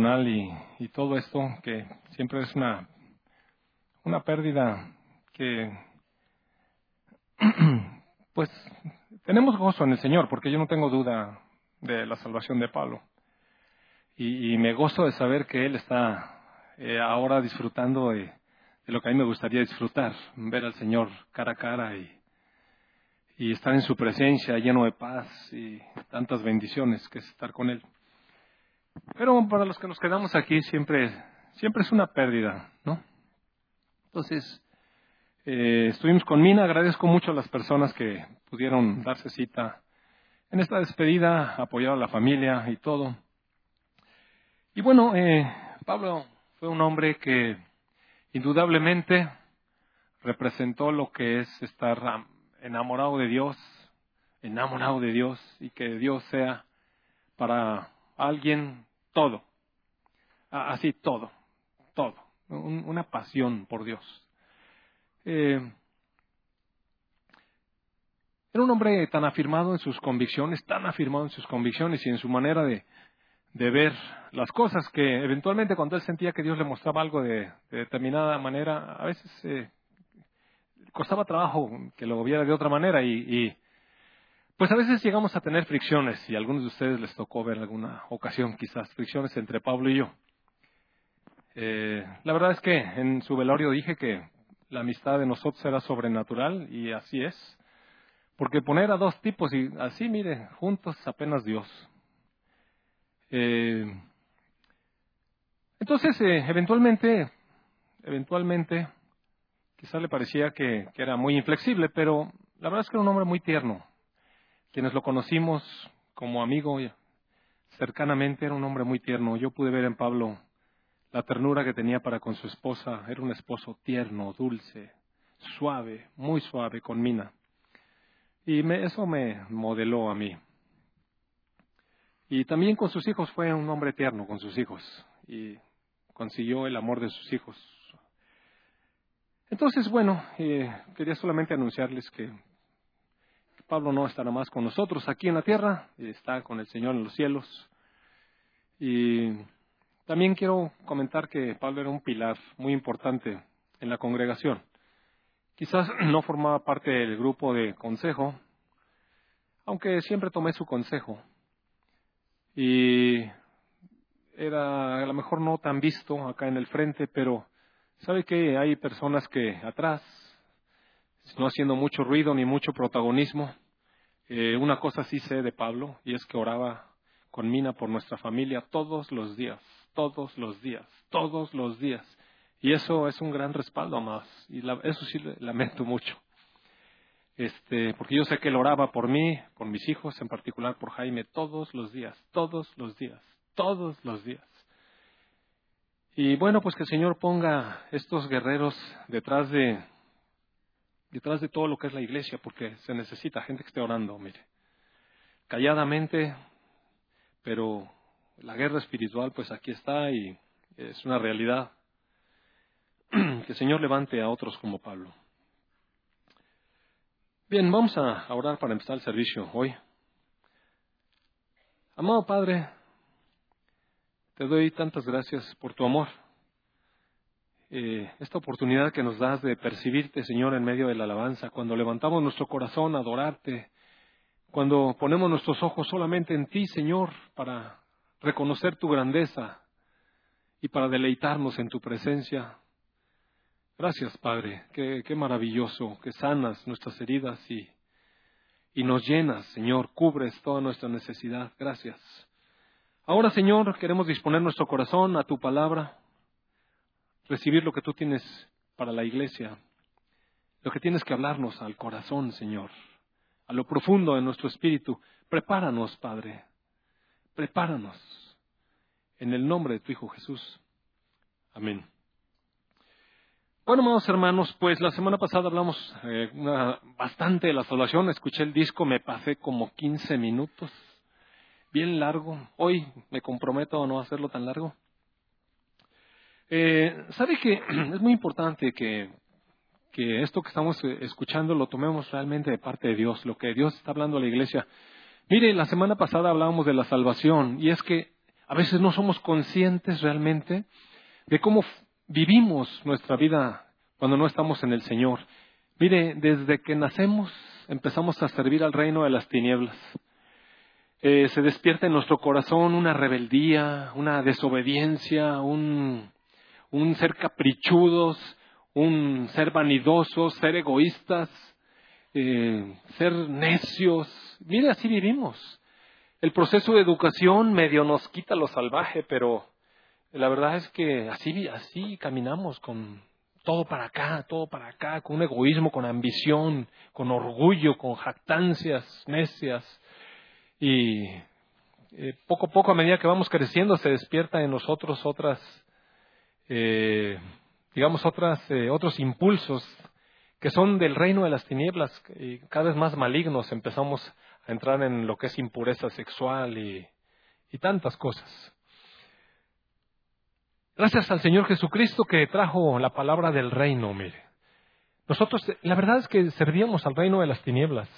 y, todo esto, que siempre es una, una pérdida que, pues, tenemos gozo en el Señor, porque yo no tengo duda de la salvación de Pablo. Y, me gozo de saber que Él está eh, ahora disfrutando de, de, lo que a mí me gustaría disfrutar, ver al Señor cara a cara y, y estar en su presencia lleno de paz y tantas bendiciones que es estar con Él. Pero para los que nos quedamos aquí siempre, siempre es una pérdida, ¿no? Entonces, eh, estuvimos con Mina, agradezco mucho a las personas que pudieron darse cita en esta despedida, apoyar a la familia y todo. Y bueno, eh, Pablo fue un hombre que indudablemente representó lo que es estar enamorado de Dios, enamorado de Dios y que Dios sea para alguien todo, así todo, todo, una pasión por Dios. Eh, era un hombre tan afirmado en sus convicciones, tan afirmado en sus convicciones y en su manera de, ver las cosas que eventualmente cuando él sentía que Dios le mostraba algo de, determinada manera, a veces eh, costaba trabajo que lo viera de otra manera y, pues a veces llegamos a tener fricciones y a algunos de ustedes les tocó ver alguna ocasión quizás fricciones entre Pablo y yo. Eh, la verdad es que en su velorio dije que la amistad de nosotros era sobrenatural y así es. Porque poner a dos tipos y así, mire, juntos apenas Dios. Eh, entonces, eh, eventualmente, eventualmente, quizá le parecía que, era muy inflexible, pero la verdad es que era un hombre muy tierno. Quienes lo conocimos como amigo cercanamente, era un hombre muy tierno. Yo pude ver en Pablo la ternura que tenía para con su esposa. Era un esposo tierno, dulce, suave, muy suave con Mina. Y me, eso me modeló a mí. Y también con sus hijos fue un hombre tierno con sus hijos y consiguió el amor de sus hijos. Entonces, bueno, eh, quería solamente anunciarles que Pablo no estará más con nosotros aquí en la tierra, está con el Señor en los cielos. Y también quiero comentar que Pablo era un pilar muy importante en la congregación. Quizás no formaba parte del grupo de consejo, aunque siempre tomé su consejo y era a lo mejor no tan visto acá en el frente, pero sabe que hay personas que atrás, no haciendo mucho ruido ni mucho protagonismo, eh, una cosa sí sé de Pablo y es que oraba con Mina por nuestra familia todos los días, todos los días, todos los días. Y eso es un gran respaldo más, y la, eso sí lamento mucho este, porque yo sé que él oraba por mí, por mis hijos, en particular por Jaime, todos los días, todos los días, todos los días. Y bueno, pues que el Señor ponga estos guerreros detrás de, detrás de todo lo que es la iglesia, porque se necesita gente que esté orando, mire, calladamente, pero la guerra espiritual, pues aquí está y es una realidad. Que el Señor levante a otros como Pablo. Bien, vamos a orar para empezar el servicio hoy. Amado Padre, te doy tantas gracias por tu amor. Eh, esta oportunidad que nos das de percibirte, Señor, en medio de la alabanza, cuando levantamos nuestro corazón a adorarte, cuando ponemos nuestros ojos solamente en ti, Señor, para reconocer tu grandeza y para deleitarnos en tu presencia. Gracias, Padre. Qué, qué maravilloso que sanas nuestras heridas y, y nos llenas, Señor. Cubres toda nuestra necesidad. Gracias. Ahora, Señor, queremos disponer nuestro corazón a tu palabra, recibir lo que tú tienes para la iglesia, lo que tienes que hablarnos al corazón, Señor, a lo profundo de nuestro espíritu. Prepáranos, Padre. Prepáranos. En el nombre de tu Hijo Jesús. Amén. Bueno, amados hermanos, pues la semana pasada hablamos eh, bastante de la salvación. Escuché el disco, me pasé como 15 minutos, bien largo. Hoy me comprometo a no hacerlo tan largo. Eh, ¿Sabe que es muy importante que, que esto que estamos eh, escuchando lo tomemos realmente de parte de Dios, lo que Dios está hablando a la iglesia? Mire, la semana pasada hablábamos de la salvación y es que a veces no somos conscientes realmente de cómo vivimos nuestra vida cuando no estamos en el Señor. Mire, desde que nacemos empezamos a servir al reino de las tinieblas. Eh, se despierta en nuestro corazón una rebeldía, una desobediencia, un, un ser caprichudos, un ser vanidosos, ser egoístas, eh, ser necios. Mire, así vivimos. El proceso de educación medio nos quita lo salvaje, pero la verdad es que así, así caminamos con todo para acá, todo para acá, con un egoísmo, con ambición, con orgullo, con jactancias necias. Y eh, poco a poco, a medida que vamos creciendo, se despierta en nosotros otras, eh, digamos, otras, eh, otros impulsos que son del reino de las tinieblas y cada vez más malignos. Empezamos a entrar en lo que es impureza sexual y, y tantas cosas. Gracias al Señor Jesucristo que trajo la palabra del reino, mire. Nosotros, la verdad es que servíamos al reino de las tinieblas.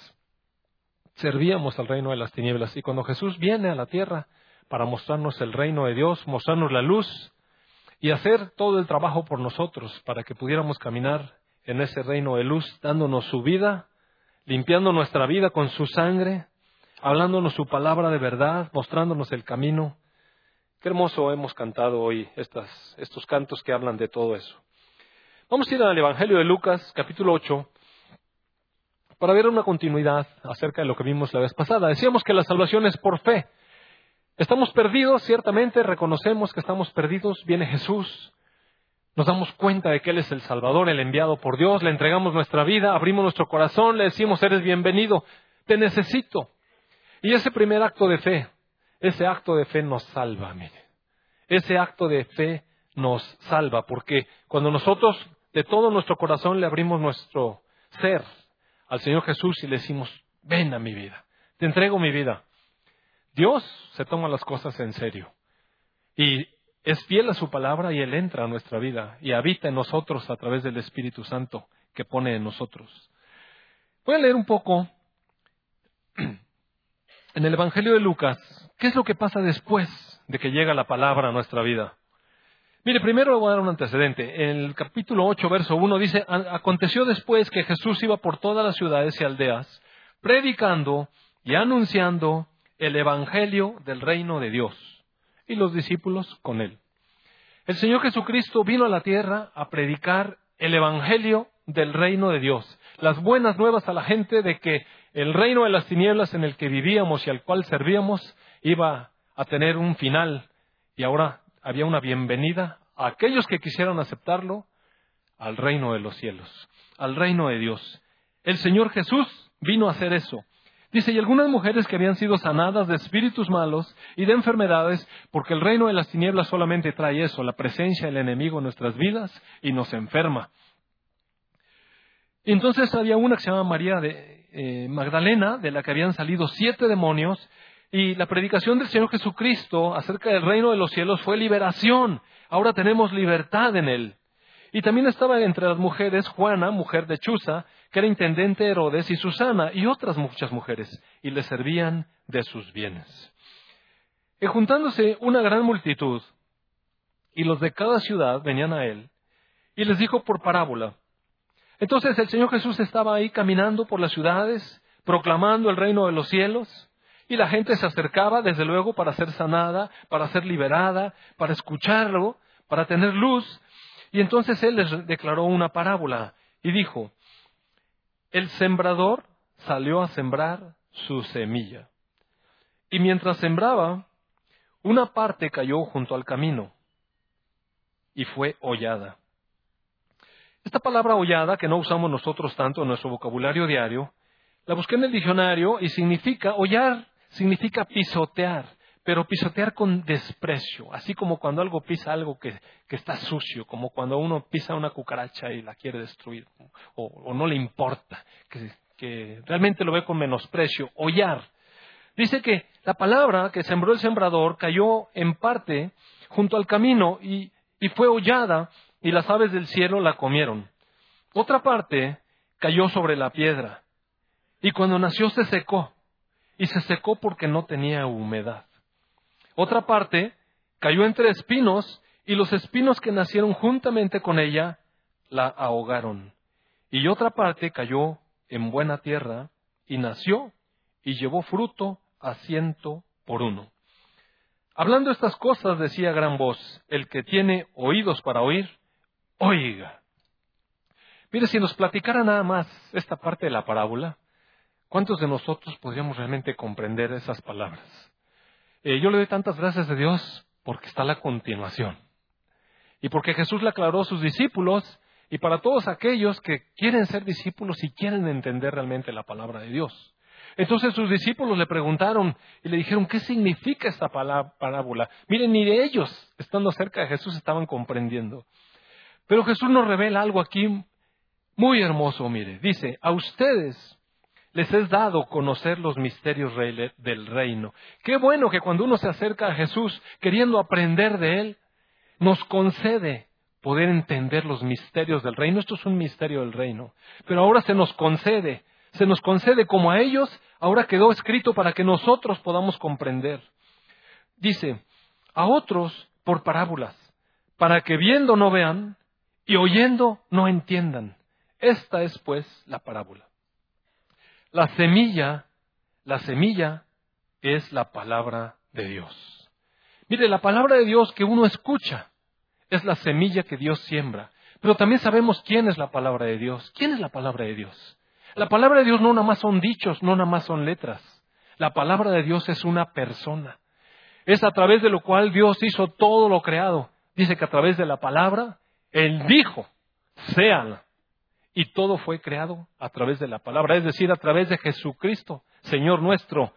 Servíamos al reino de las tinieblas. Y cuando Jesús viene a la tierra para mostrarnos el reino de Dios, mostrarnos la luz y hacer todo el trabajo por nosotros para que pudiéramos caminar en ese reino de luz, dándonos su vida, limpiando nuestra vida con su sangre, hablándonos su palabra de verdad, mostrándonos el camino. Qué hermoso hemos cantado hoy estas, estos cantos que hablan de todo eso. Vamos a ir al Evangelio de Lucas, capítulo 8, para ver una continuidad acerca de lo que vimos la vez pasada. Decíamos que la salvación es por fe. Estamos perdidos, ciertamente, reconocemos que estamos perdidos, viene Jesús, nos damos cuenta de que Él es el Salvador, el enviado por Dios, le entregamos nuestra vida, abrimos nuestro corazón, le decimos, eres bienvenido, te necesito. Y ese primer acto de fe, ese acto de fe nos salva, mire. Ese acto de fe nos salva, porque cuando nosotros de todo nuestro corazón le abrimos nuestro ser al Señor Jesús y le decimos, ven a mi vida, te entrego mi vida. Dios se toma las cosas en serio. Y es fiel a su palabra y Él entra a nuestra vida y habita en nosotros a través del Espíritu Santo que pone en nosotros. Voy a leer un poco en el Evangelio de Lucas, ¿qué es lo que pasa después de que llega la palabra a nuestra vida? Mire, primero le voy a dar un antecedente. En el capítulo 8, verso 1 dice, aconteció después que Jesús iba por todas las ciudades y aldeas, predicando y anunciando el Evangelio del reino de Dios y los discípulos con él. El Señor Jesucristo vino a la tierra a predicar el Evangelio del reino de Dios, las buenas nuevas a la gente de que el reino de las tinieblas en el que vivíamos y al cual servíamos iba a tener un final y ahora había una bienvenida a aquellos que quisieran aceptarlo al reino de los cielos, al reino de Dios. El Señor Jesús vino a hacer eso. Dice, y algunas mujeres que habían sido sanadas de espíritus malos y de enfermedades, porque el reino de las tinieblas solamente trae eso, la presencia del enemigo en nuestras vidas y nos enferma. entonces había una que se llama María de eh, Magdalena, de la que habían salido siete demonios, y la predicación del Señor Jesucristo acerca del reino de los cielos fue liberación. Ahora tenemos libertad en él. Y también estaba entre las mujeres Juana, mujer de Chuza, que era intendente Herodes, y Susana, y otras muchas mujeres, y le servían de sus bienes. Y juntándose una gran multitud, y los de cada ciudad venían a él, y les dijo por parábola. Entonces el Señor Jesús estaba ahí caminando por las ciudades, proclamando el reino de los cielos, y la gente se acercaba, desde luego, para ser sanada, para ser liberada, para escucharlo, para tener luz, y entonces él les declaró una parábola y dijo, el sembrador salió a sembrar su semilla. Y mientras sembraba, una parte cayó junto al camino y fue hollada. Esta palabra hollada, que no usamos nosotros tanto en nuestro vocabulario diario, la busqué en el diccionario y significa, hollar significa pisotear, pero pisotear con desprecio, así como cuando algo pisa algo que, está sucio, como cuando uno pisa una cucaracha y la quiere destruir, o, no le importa, que, realmente lo ve con menosprecio, hollar. Dice que la palabra que sembró el sembrador cayó en parte junto al camino y, y fue hollada y las aves del cielo la comieron. Otra parte cayó sobre la piedra y cuando nació se secó y se secó porque no tenía humedad. Otra parte cayó entre espinos y los espinos que nacieron juntamente con ella la ahogaron. Y otra parte cayó en buena tierra y nació y llevó fruto a ciento por uno. Hablando estas cosas decía gran voz, el que tiene oídos para oír, oiga. Mire, si nos platicara nada más esta parte de la parábola, ¿cuántos de nosotros podríamos realmente comprender esas palabras? Eh, yo le doy tantas gracias a Dios porque está la continuación. Y porque Jesús le aclaró a sus discípulos y para todos aquellos que quieren ser discípulos y quieren entender realmente la palabra de Dios. Entonces sus discípulos le preguntaron y le dijeron, ¿qué significa esta parábola? Miren, ni de ellos, estando cerca de Jesús, estaban comprendiendo. Pero Jesús nos revela algo aquí muy hermoso, mire. Dice, a ustedes les es dado conocer los misterios del reino. Qué bueno que cuando uno se acerca a Jesús queriendo aprender de Él, nos concede poder entender los misterios del reino. Esto es un misterio del reino. Pero ahora se nos concede, se nos concede como a ellos, ahora quedó escrito para que nosotros podamos comprender. Dice, a otros por parábolas, para que viendo no vean y oyendo no entiendan. Esta es pues la parábola. La semilla, la semilla es la palabra de Dios. Mire, la palabra de Dios que uno escucha es la semilla que Dios siembra. Pero también sabemos quién es la palabra de Dios. ¿Quién es la palabra de Dios? La palabra de Dios no nada más son dichos, no nada más son letras. La palabra de Dios es una persona. Es a través de lo cual Dios hizo todo lo creado. Dice que a través de la palabra, Él dijo, sean y todo fue creado a través de la palabra, es decir, a través de Jesucristo, Señor nuestro,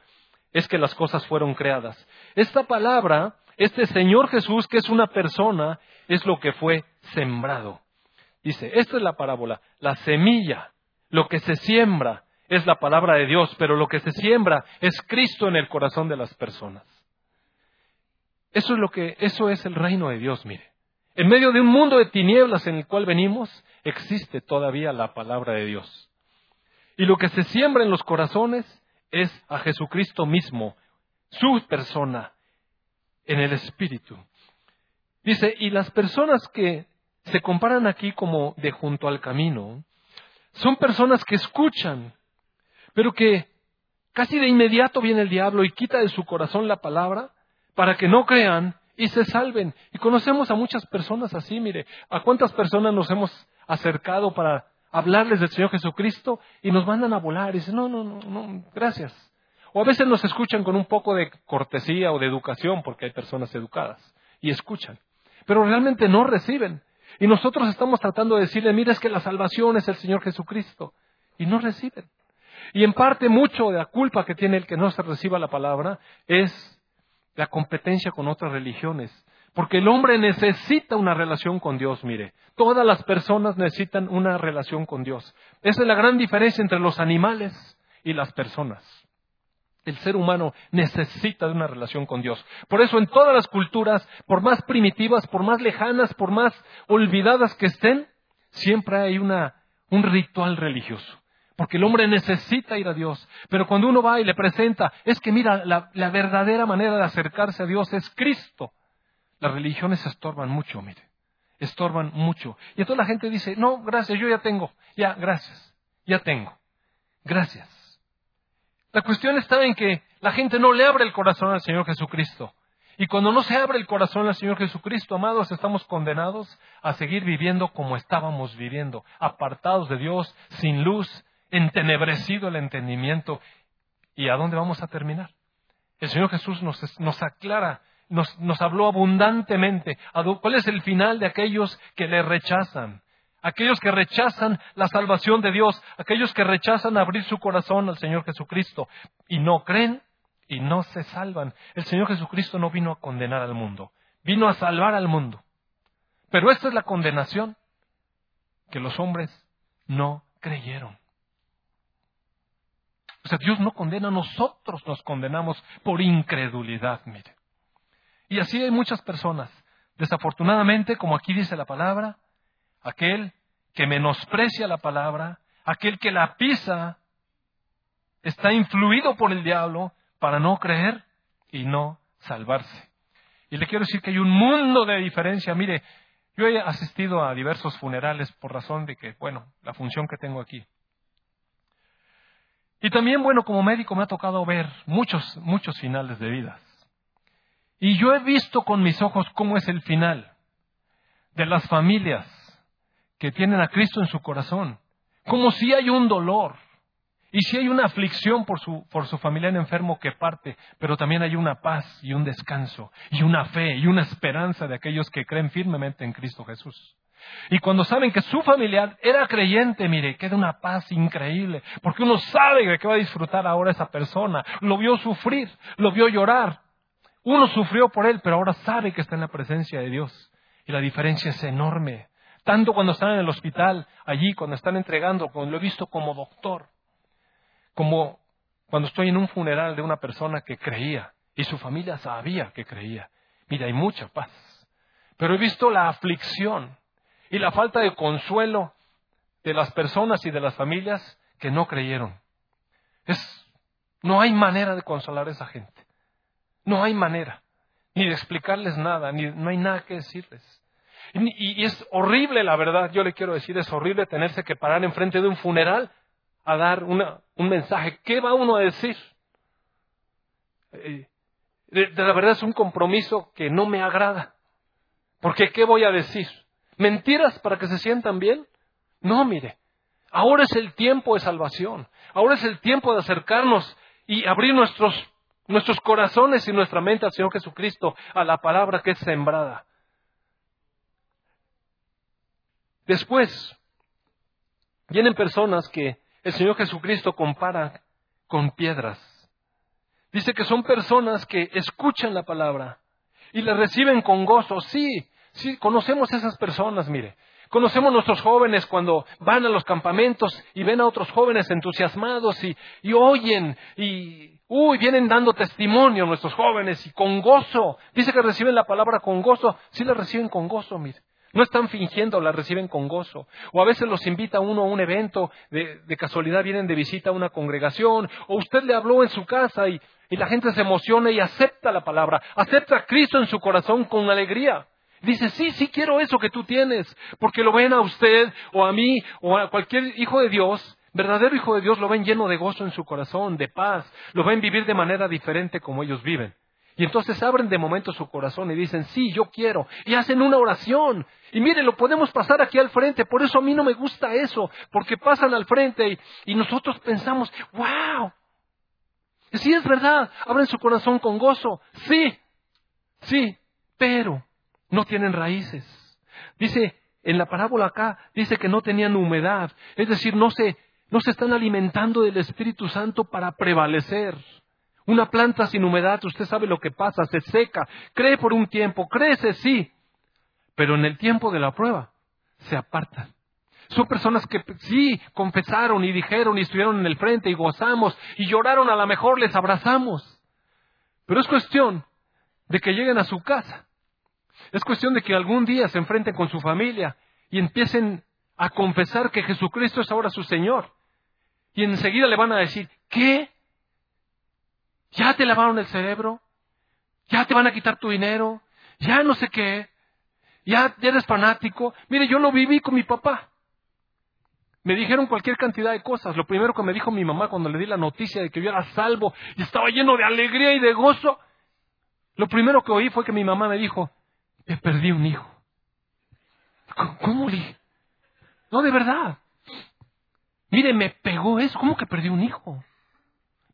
es que las cosas fueron creadas. Esta palabra, este Señor Jesús, que es una persona, es lo que fue sembrado. Dice, esta es la parábola, la semilla, lo que se siembra es la palabra de Dios, pero lo que se siembra es Cristo en el corazón de las personas. Eso es lo que, eso es el reino de Dios, mire. En medio de un mundo de tinieblas en el cual venimos, existe todavía la palabra de Dios. Y lo que se siembra en los corazones es a Jesucristo mismo, su persona, en el Espíritu. Dice, y las personas que se comparan aquí como de junto al camino, son personas que escuchan, pero que casi de inmediato viene el diablo y quita de su corazón la palabra para que no crean y se salven. Y conocemos a muchas personas así, mire, ¿a cuántas personas nos hemos acercado para hablarles del Señor Jesucristo y nos mandan a volar y dicen, no, no, no, no, gracias. O a veces nos escuchan con un poco de cortesía o de educación, porque hay personas educadas, y escuchan, pero realmente no reciben. Y nosotros estamos tratando de decirle, mira, es que la salvación es el Señor Jesucristo, y no reciben. Y en parte mucho de la culpa que tiene el que no se reciba la palabra es la competencia con otras religiones. Porque el hombre necesita una relación con Dios, mire. Todas las personas necesitan una relación con Dios. Esa es la gran diferencia entre los animales y las personas. El ser humano necesita de una relación con Dios. Por eso en todas las culturas, por más primitivas, por más lejanas, por más olvidadas que estén, siempre hay una, un ritual religioso porque el hombre necesita ir a Dios. Pero cuando uno va y le presenta, es que mira, la, verdadera manera de acercarse a Dios es Cristo. Las religiones estorban mucho, mire, estorban mucho. Y entonces la gente dice, no, gracias, yo ya tengo, ya, gracias, ya tengo, gracias. La cuestión está en que la gente no le abre el corazón al Señor Jesucristo. Y cuando no se abre el corazón al Señor Jesucristo, amados, estamos condenados a seguir viviendo como estábamos viviendo, apartados de Dios, sin luz, entenebrecido el entendimiento. ¿Y a dónde vamos a terminar? El Señor Jesús nos, aclara, nos, nos habló abundantemente. ¿Cuál es el final de aquellos que le rechazan? Aquellos que rechazan la salvación de Dios, aquellos que rechazan abrir su corazón al Señor Jesucristo y no creen y no se salvan. El Señor Jesucristo no vino a condenar al mundo, vino a salvar al mundo. Pero esta es la condenación, que los hombres no creyeron. O sea, Dios no condena, nosotros nos condenamos por incredulidad, mire. Y así hay muchas personas. Desafortunadamente, como aquí dice la palabra, aquel que menosprecia la palabra, aquel que la pisa, está influido por el diablo para no creer y no salvarse. Y le quiero decir que hay un mundo de diferencia. Mire, yo he asistido a diversos funerales por razón de que, bueno, la función que tengo aquí. Y también, bueno, como médico me ha tocado ver muchos, muchos finales de vidas. Y yo he visto con mis ojos cómo es el final de las familias que tienen a Cristo en su corazón. Como si hay un dolor, y si hay una aflicción por su, por su familiar enfermo que parte, pero también hay una paz y un descanso y una fe y una esperanza de aquellos que creen firmemente en Cristo Jesús. Y cuando saben que su familiar era creyente, mire, queda una paz increíble, porque uno sabe que va a disfrutar ahora esa persona, lo vio sufrir, lo vio llorar. Uno sufrió por él, pero ahora sabe que está en la presencia de Dios. Y la diferencia es enorme. Tanto cuando están en el hospital, allí, cuando están entregando, cuando lo he visto como doctor como cuando estoy en un funeral de una persona que creía y su familia sabía que creía. Mira, hay mucha paz. Pero he visto la aflicción y la falta de consuelo de las personas y de las familias que no creyeron. Es, no hay manera de consolar a esa gente. No hay manera. Ni de explicarles nada, ni no hay nada que decirles. Y, es horrible, la verdad, yo le quiero decir, es horrible tenerse que parar enfrente de un funeral a dar una, un mensaje. ¿Qué va uno a decir? Eh, de, la verdad es un compromiso que no me agrada. Porque ¿qué voy a decir? ¿Mentiras para que se sientan bien? No, mire. Ahora es el tiempo de salvación. Ahora es el tiempo de acercarnos y abrir nuestros, nuestros corazones y nuestra mente al Señor Jesucristo, a la palabra que es sembrada. Después, vienen personas que el Señor Jesucristo compara con piedras. Dice que son personas que escuchan la palabra y la reciben con gozo. Sí, sí, conocemos esas personas, mire. Conocemos nuestros jóvenes cuando van a los campamentos y ven a otros jóvenes entusiasmados y, y oyen y, uy, vienen dando testimonio nuestros jóvenes y con gozo. Dice que reciben la palabra con gozo. Sí la reciben con gozo, mire. No están fingiendo, la reciben con gozo. O a veces los invita uno a un evento, de, casualidad vienen de visita a una congregación, o usted le habló en su casa y, y la gente se emociona y acepta la palabra, acepta a Cristo en su corazón con alegría. Dice, sí, sí quiero eso que tú tienes, porque lo ven a usted o a mí o a cualquier hijo de Dios, verdadero hijo de Dios, lo ven lleno de gozo en su corazón, de paz, lo ven vivir de manera diferente como ellos viven. Y entonces abren de momento su corazón y dicen, sí, yo quiero. Y hacen una oración. Y mire, lo podemos pasar aquí al frente. Por eso a mí no me gusta eso. Porque pasan al frente y, nosotros pensamos, wow. Sí, es verdad. Abren su corazón con gozo. Sí, sí, pero no tienen raíces. Dice, en la parábola acá, dice que no tenían humedad. Es decir, no se, no se están alimentando del Espíritu Santo para prevalecer. Una planta sin humedad, usted sabe lo que pasa, se seca, cree por un tiempo, crece, sí, pero en el tiempo de la prueba se apartan. Son personas que sí confesaron y dijeron y estuvieron en el frente y gozamos y lloraron, a lo mejor les abrazamos. Pero es cuestión de que lleguen a su casa. Es cuestión de que algún día se enfrenten con su familia y empiecen a confesar que Jesucristo es ahora su Señor. Y enseguida le van a decir, ¿qué? ya te lavaron el cerebro, ya te van a quitar tu dinero, ya no sé qué, ya, eres fanático. Mire, yo lo viví con mi papá. Me dijeron cualquier cantidad de cosas. Lo primero que me dijo mi mamá cuando le di la noticia de que yo era salvo y estaba lleno de alegría y de gozo, lo primero que oí fue que mi mamá me dijo, te perdí un hijo. ¿Cómo le? No, de verdad. Mire, me pegó eso. ¿Cómo que perdí un hijo?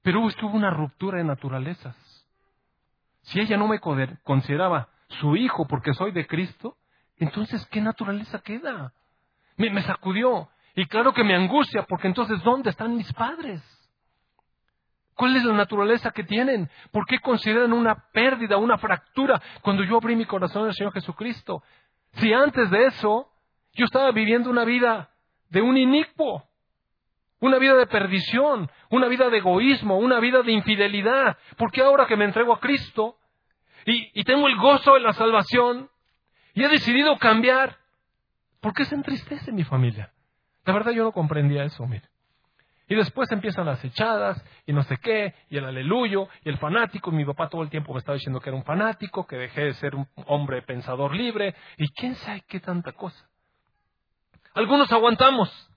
Pero estuvo una ruptura de naturalezas. Si ella no me consideraba su hijo porque soy de Cristo, entonces ¿qué naturaleza queda? Me, me sacudió. Y claro que me angustia porque entonces ¿dónde están mis padres? ¿Cuál es la naturaleza que tienen? ¿Por qué consideran una pérdida, una fractura cuando yo abrí mi corazón al Señor Jesucristo? Si antes de eso yo estaba viviendo una vida de un inicuo, una vida de perdición, una vida de egoísmo, una vida de infidelidad. Porque ahora que me entrego a Cristo y, tengo el gozo de la salvación y he decidido cambiar, ¿por qué se entristece mi familia? La verdad yo no comprendía eso, mire. Y después empiezan las echadas y no sé qué, y el aleluyo, y el fanático. Mi papá todo el tiempo me estaba diciendo que era un fanático, que dejé de ser un hombre pensador libre, y quién sabe qué tanta cosa. Algunos aguantamos,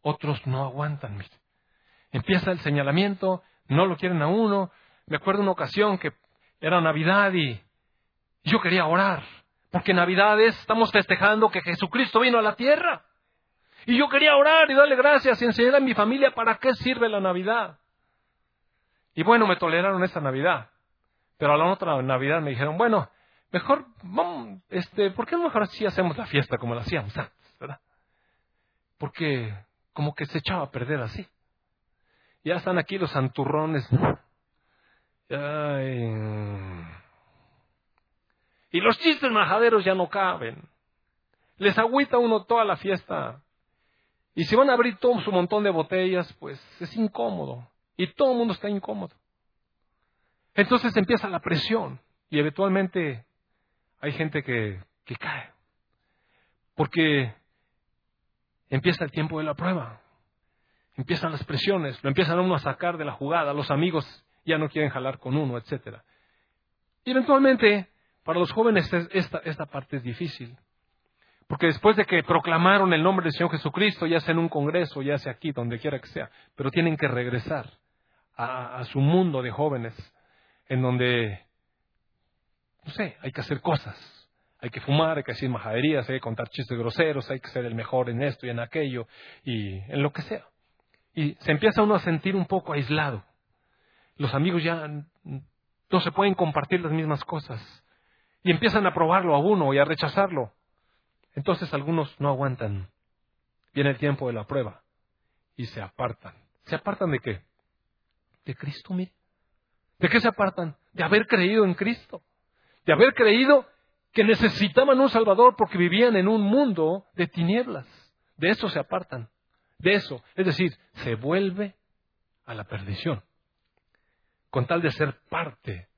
otros no aguantan. Mire. Empieza el señalamiento, no lo quieren a uno. Me acuerdo una ocasión que era Navidad y yo quería orar, porque Navidad es, estamos festejando que Jesucristo vino a la tierra. Y yo quería orar y darle gracias y enseñar a mi familia para qué sirve la Navidad. Y bueno, me toleraron esta Navidad. Pero a la otra Navidad me dijeron, bueno, mejor, vamos, este, ¿por qué no mejor así hacemos la fiesta como la hacíamos antes, verdad? Porque como que se echaba a perder así. Ya están aquí los santurrones. Y los chistes majaderos ya no caben. Les agüita uno toda la fiesta. Y si van a abrir todo su montón de botellas, pues es incómodo. Y todo el mundo está incómodo. Entonces empieza la presión y eventualmente hay gente que, que cae. Porque empieza el tiempo de la prueba. Empiezan las presiones, lo empiezan uno a sacar de la jugada, los amigos ya no quieren jalar con uno, etc. Y eventualmente, para los jóvenes esta, esta parte es difícil. Porque después de que proclamaron el nombre del Señor Jesucristo, ya sea en un congreso, ya sea aquí, donde quiera que sea, pero tienen que regresar a, su mundo de jóvenes, en donde, no sé, hay que hacer cosas. Hay que fumar, hay que decir majaderías, hay que contar chistes groseros, hay que ser el mejor en esto y en aquello, y en lo que sea. Y se empieza uno a sentir un poco aislado. Los amigos ya no se pueden compartir las mismas cosas. Y empiezan a probarlo a uno y a rechazarlo. Entonces algunos no aguantan. Viene el tiempo de la prueba y se apartan. ¿Se apartan de qué? De Cristo, mire. ¿De qué se apartan? De haber creído en Cristo. De haber creído que necesitaban un Salvador porque vivían en un mundo de tinieblas. De eso se apartan. De eso. Es decir, se vuelve a la perdición. Con tal de ser parte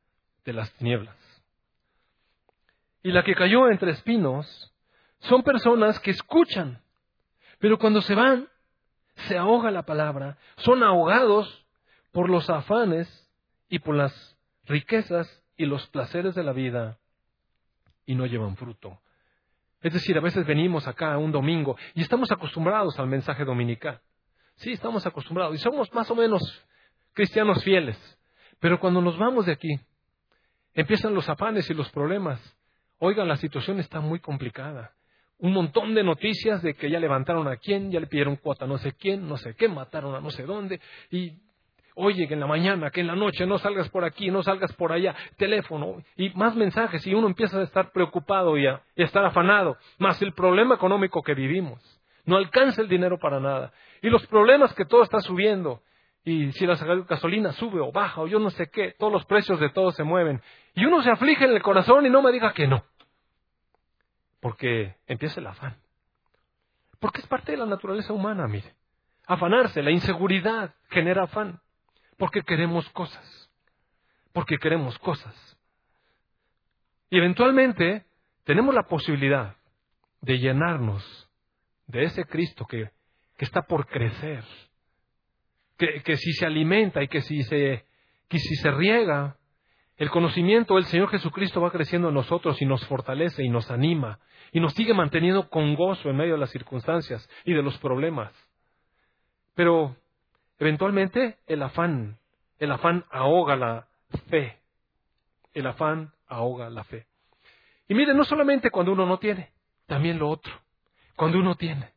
de las tinieblas. Y la que cayó entre espinos son personas que escuchan, pero cuando se van, se ahoga la palabra, son ahogados por los afanes y por las riquezas y los placeres de la vida y no llevan fruto. Es decir, a veces venimos acá un domingo y estamos acostumbrados al mensaje dominical. Sí, estamos acostumbrados y somos más o menos cristianos fieles. Pero cuando nos vamos de aquí, empiezan los afanes y los problemas. Oigan, la situación está muy complicada un montón de noticias de que ya levantaron a quién, ya le pidieron cuota a no sé quién, no sé qué, mataron a no sé dónde, y oye, que en la mañana, que en la noche, no salgas por aquí, no salgas por allá, teléfono, y más mensajes, y uno empieza a estar preocupado y a, estar afanado, más el problema económico que vivimos. No alcanza el dinero para nada. Y los problemas que todo está subiendo. Y si la gasolina sube o baja o yo no sé qué, todos los precios de todo se mueven. Y uno se aflige en el corazón y no me diga que no. Porque empieza el afán. Porque es parte de la naturaleza humana, mire. Afanarse, la inseguridad genera afán. Porque queremos cosas. Porque queremos cosas. Y eventualmente tenemos la posibilidad de llenarnos de ese Cristo que, que está por crecer. Que, que, si se alimenta y que si se, que si se riega, el conocimiento del Señor Jesucristo va creciendo en nosotros y nos fortalece y nos anima y nos sigue manteniendo con gozo en medio de las circunstancias y de los problemas. Pero eventualmente el afán, el afán ahoga la fe. El afán ahoga la fe. Y mire, no solamente cuando uno no tiene, también lo otro. Cuando uno tiene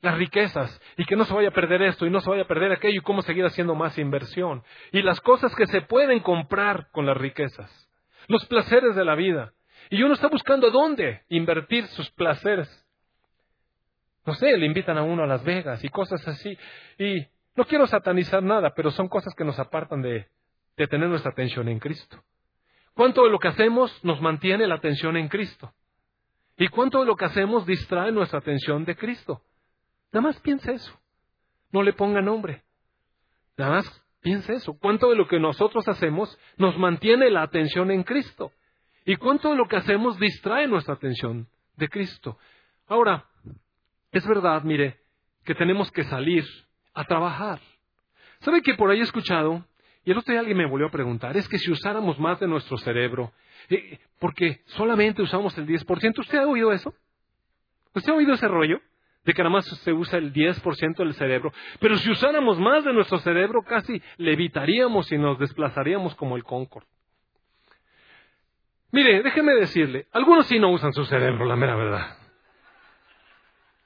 las riquezas y que no se vaya a perder esto y no se vaya a perder aquello y cómo seguir haciendo más inversión. Y las cosas que se pueden comprar con las riquezas. Los placeres de la vida. Y uno está buscando dónde invertir sus placeres. No sé, le invitan a uno a Las Vegas y cosas así. Y no quiero satanizar nada, pero son cosas que nos apartan de, de tener nuestra atención en Cristo. ¿Cuánto de lo que hacemos nos mantiene la atención en Cristo? ¿Y cuánto de lo que hacemos distrae nuestra atención de Cristo? Nada más piense eso. No le ponga nombre. Nada más piense eso. ¿Cuánto de lo que nosotros hacemos nos mantiene la atención en Cristo? ¿Y cuánto de lo que hacemos distrae nuestra atención de Cristo? Ahora, es verdad, mire, que tenemos que salir a trabajar. ¿Sabe que por ahí he escuchado? Y el otro día alguien me volvió a preguntar, es que si usáramos más de nuestro cerebro, eh, porque solamente usamos el 10%, ¿usted ha oído eso? ¿Usted ha oído ese rollo? De que nada más se usa el 10% del cerebro. Pero si usáramos más de nuestro cerebro, casi levitaríamos y nos desplazaríamos como el Concorde. Mire, déjeme decirle, algunos sí no usan su cerebro, la mera verdad.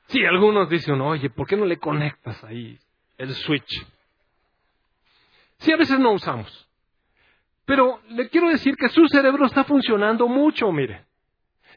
Sí, algunos dicen, oye, ¿por qué no le conectas ahí el switch? Sí, a veces no usamos. Pero le quiero decir que su cerebro está funcionando mucho, mire.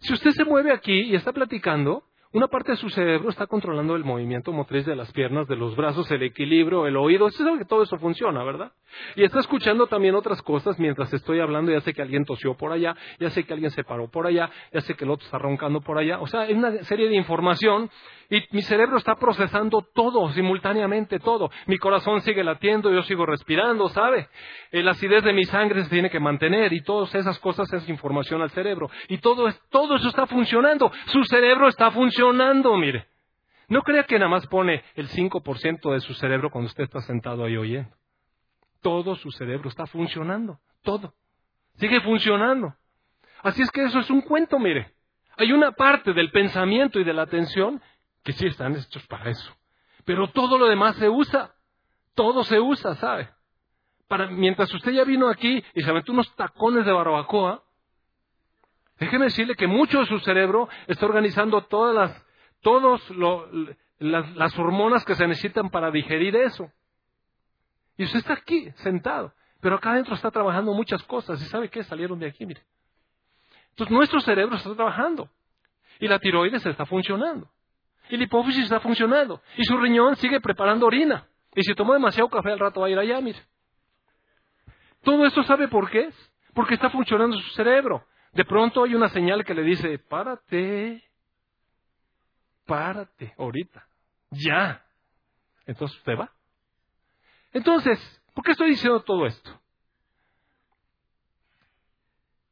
Si usted se mueve aquí y está platicando, una parte de su cerebro está controlando el movimiento motriz de las piernas, de los brazos, el equilibrio, el oído. Usted sabe que todo eso funciona, ¿verdad? Y está escuchando también otras cosas mientras estoy hablando. Ya sé que alguien tosió por allá, ya sé que alguien se paró por allá, ya sé que el otro está roncando por allá. O sea, hay una serie de información y mi cerebro está procesando todo simultáneamente, todo. Mi corazón sigue latiendo, yo sigo respirando, ¿sabe? La acidez de mi sangre se tiene que mantener y todas esas cosas es información al cerebro. Y todo, todo eso está funcionando. Su cerebro está funcionando, mire. No crea que nada más pone el 5% de su cerebro cuando usted está sentado ahí oyendo. Todo su cerebro está funcionando, todo. Sigue funcionando. Así es que eso es un cuento, mire. Hay una parte del pensamiento y de la atención que sí están hechos para eso. Pero todo lo demás se usa. Todo se usa, ¿sabe? Para, mientras usted ya vino aquí y se aventó unos tacones de barbacoa, déjeme decirle que mucho de su cerebro está organizando todas las, todos las hormonas que se necesitan para digerir eso. Y usted está aquí, sentado. Pero acá adentro está trabajando muchas cosas. ¿Y sabe qué? Salieron de aquí, mire. Entonces nuestro cerebro está trabajando. Y la tiroides está funcionando. Y la hipófisis está funcionando. Y su riñón sigue preparando orina. Y si tomó demasiado café al rato va a ir allá, mire. Todo esto sabe por qué es. Porque está funcionando su cerebro. De pronto hay una señal que le dice, párate, párate, ahorita, ya. Entonces usted va. Entonces, ¿por qué estoy diciendo todo esto?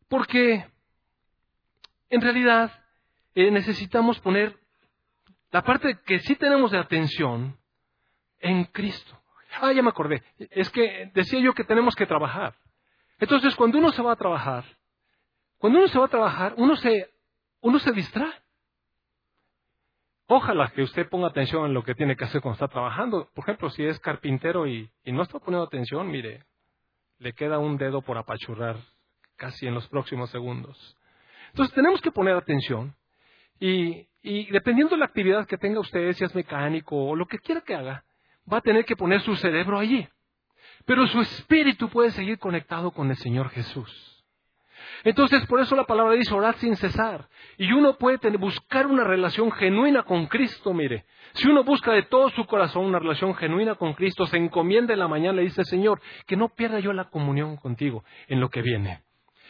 Porque en realidad eh, necesitamos poner la parte que sí tenemos de atención en Cristo. Ah, ya me acordé. Es que decía yo que tenemos que trabajar. Entonces, cuando uno se va a trabajar, cuando uno se va a trabajar, uno se, uno se distrae. Ojalá que usted ponga atención en lo que tiene que hacer cuando está trabajando. Por ejemplo, si es carpintero y, no está poniendo atención, mire, le queda un dedo por apachurrar casi en los próximos segundos. Entonces tenemos que poner atención y, dependiendo de la actividad que tenga usted, si es mecánico o lo que quiera que haga, va a tener que poner su cerebro allí. Pero su espíritu puede seguir conectado con el Señor Jesús. Entonces, por eso la palabra dice orar sin cesar. Y uno puede buscar una relación genuina con Cristo, mire. Si uno busca de todo su corazón una relación genuina con Cristo, se encomienda en la mañana y le dice, Señor, que no pierda yo la comunión contigo en lo que viene.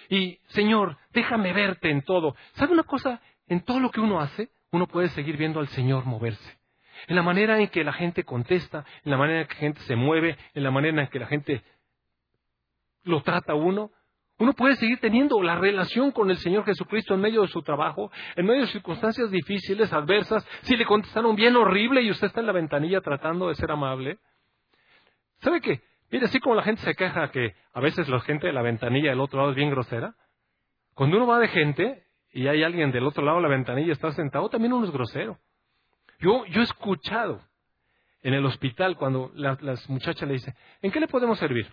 Y, Señor, déjame verte en todo. ¿Sabe una cosa? En todo lo que uno hace, uno puede seguir viendo al Señor moverse. En la manera en que la gente contesta, en la manera en que la gente se mueve, en la manera en que la gente lo trata uno, uno puede seguir teniendo la relación con el Señor Jesucristo en medio de su trabajo, en medio de circunstancias difíciles, adversas, si le contestaron bien horrible y usted está en la ventanilla tratando de ser amable. ¿Sabe qué? Mire, así como la gente se queja que a veces la gente de la ventanilla del otro lado es bien grosera, cuando uno va de gente y hay alguien del otro lado de la ventanilla está sentado, también uno es grosero. Yo, yo he escuchado en el hospital cuando las muchachas le dicen, ¿en qué le podemos servir?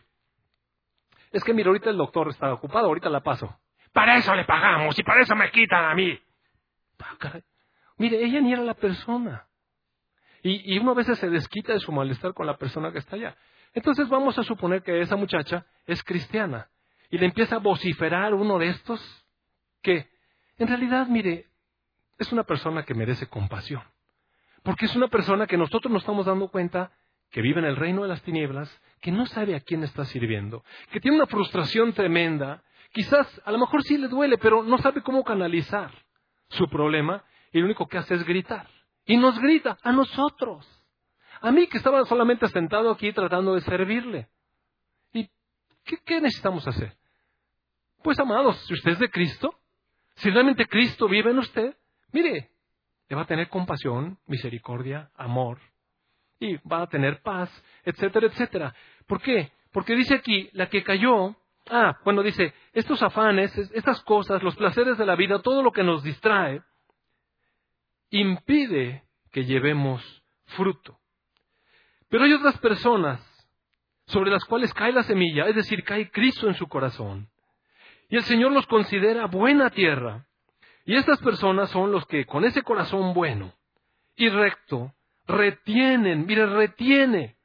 Es que mira, ahorita el doctor está ocupado, ahorita la paso. Para eso le pagamos y para eso me quitan a mí. Ah, mire, ella ni era la persona. Y, y uno a veces se desquita de su malestar con la persona que está allá. Entonces vamos a suponer que esa muchacha es cristiana y le empieza a vociferar uno de estos que en realidad, mire, es una persona que merece compasión. Porque es una persona que nosotros nos estamos dando cuenta que vive en el reino de las tinieblas, que no sabe a quién está sirviendo, que tiene una frustración tremenda, quizás a lo mejor sí le duele, pero no sabe cómo canalizar su problema y lo único que hace es gritar. Y nos grita a nosotros. A mí que estaba solamente sentado aquí tratando de servirle. ¿Y qué, qué necesitamos hacer? Pues amados, si usted es de Cristo, si realmente Cristo vive en usted, mire, le va a tener compasión, misericordia, amor, y va a tener paz, etcétera, etcétera. ¿Por qué? Porque dice aquí, la que cayó, ah, bueno, dice, estos afanes, estas cosas, los placeres de la vida, todo lo que nos distrae, impide que llevemos fruto. Pero hay otras personas sobre las cuales cae la semilla, es decir, cae Cristo en su corazón. Y el Señor los considera buena tierra. Y estas personas son los que con ese corazón bueno y recto retienen, mire, retiene,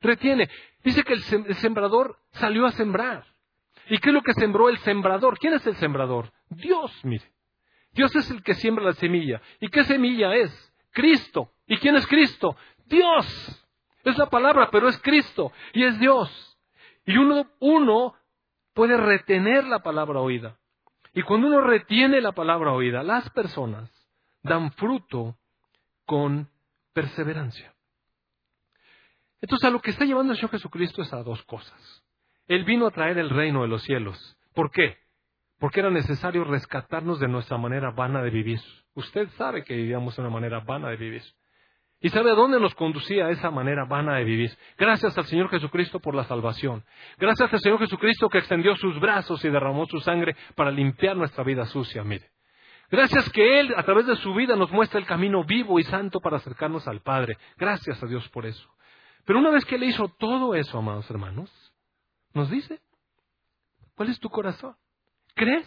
retiene. Dice que el sembrador salió a sembrar. ¿Y qué es lo que sembró el sembrador? ¿Quién es el sembrador? Dios, mire. Dios es el que siembra la semilla. ¿Y qué semilla es? Cristo. ¿Y quién es Cristo? Dios. Es la palabra, pero es Cristo y es Dios. Y uno, uno puede retener la palabra oída. Y cuando uno retiene la palabra oída, las personas dan fruto con perseverancia. Entonces, a lo que está llevando el Señor Jesucristo es a dos cosas. Él vino a traer el reino de los cielos. ¿Por qué? Porque era necesario rescatarnos de nuestra manera vana de vivir. Usted sabe que vivíamos de una manera vana de vivir. ¿Y sabe a dónde nos conducía esa manera vana de vivir? Gracias al Señor Jesucristo por la salvación. Gracias al Señor Jesucristo que extendió sus brazos y derramó su sangre para limpiar nuestra vida sucia, mire. Gracias que Él, a través de su vida, nos muestra el camino vivo y santo para acercarnos al Padre. Gracias a Dios por eso. Pero una vez que Él hizo todo eso, amados hermanos, nos dice, ¿cuál es tu corazón? ¿Crees?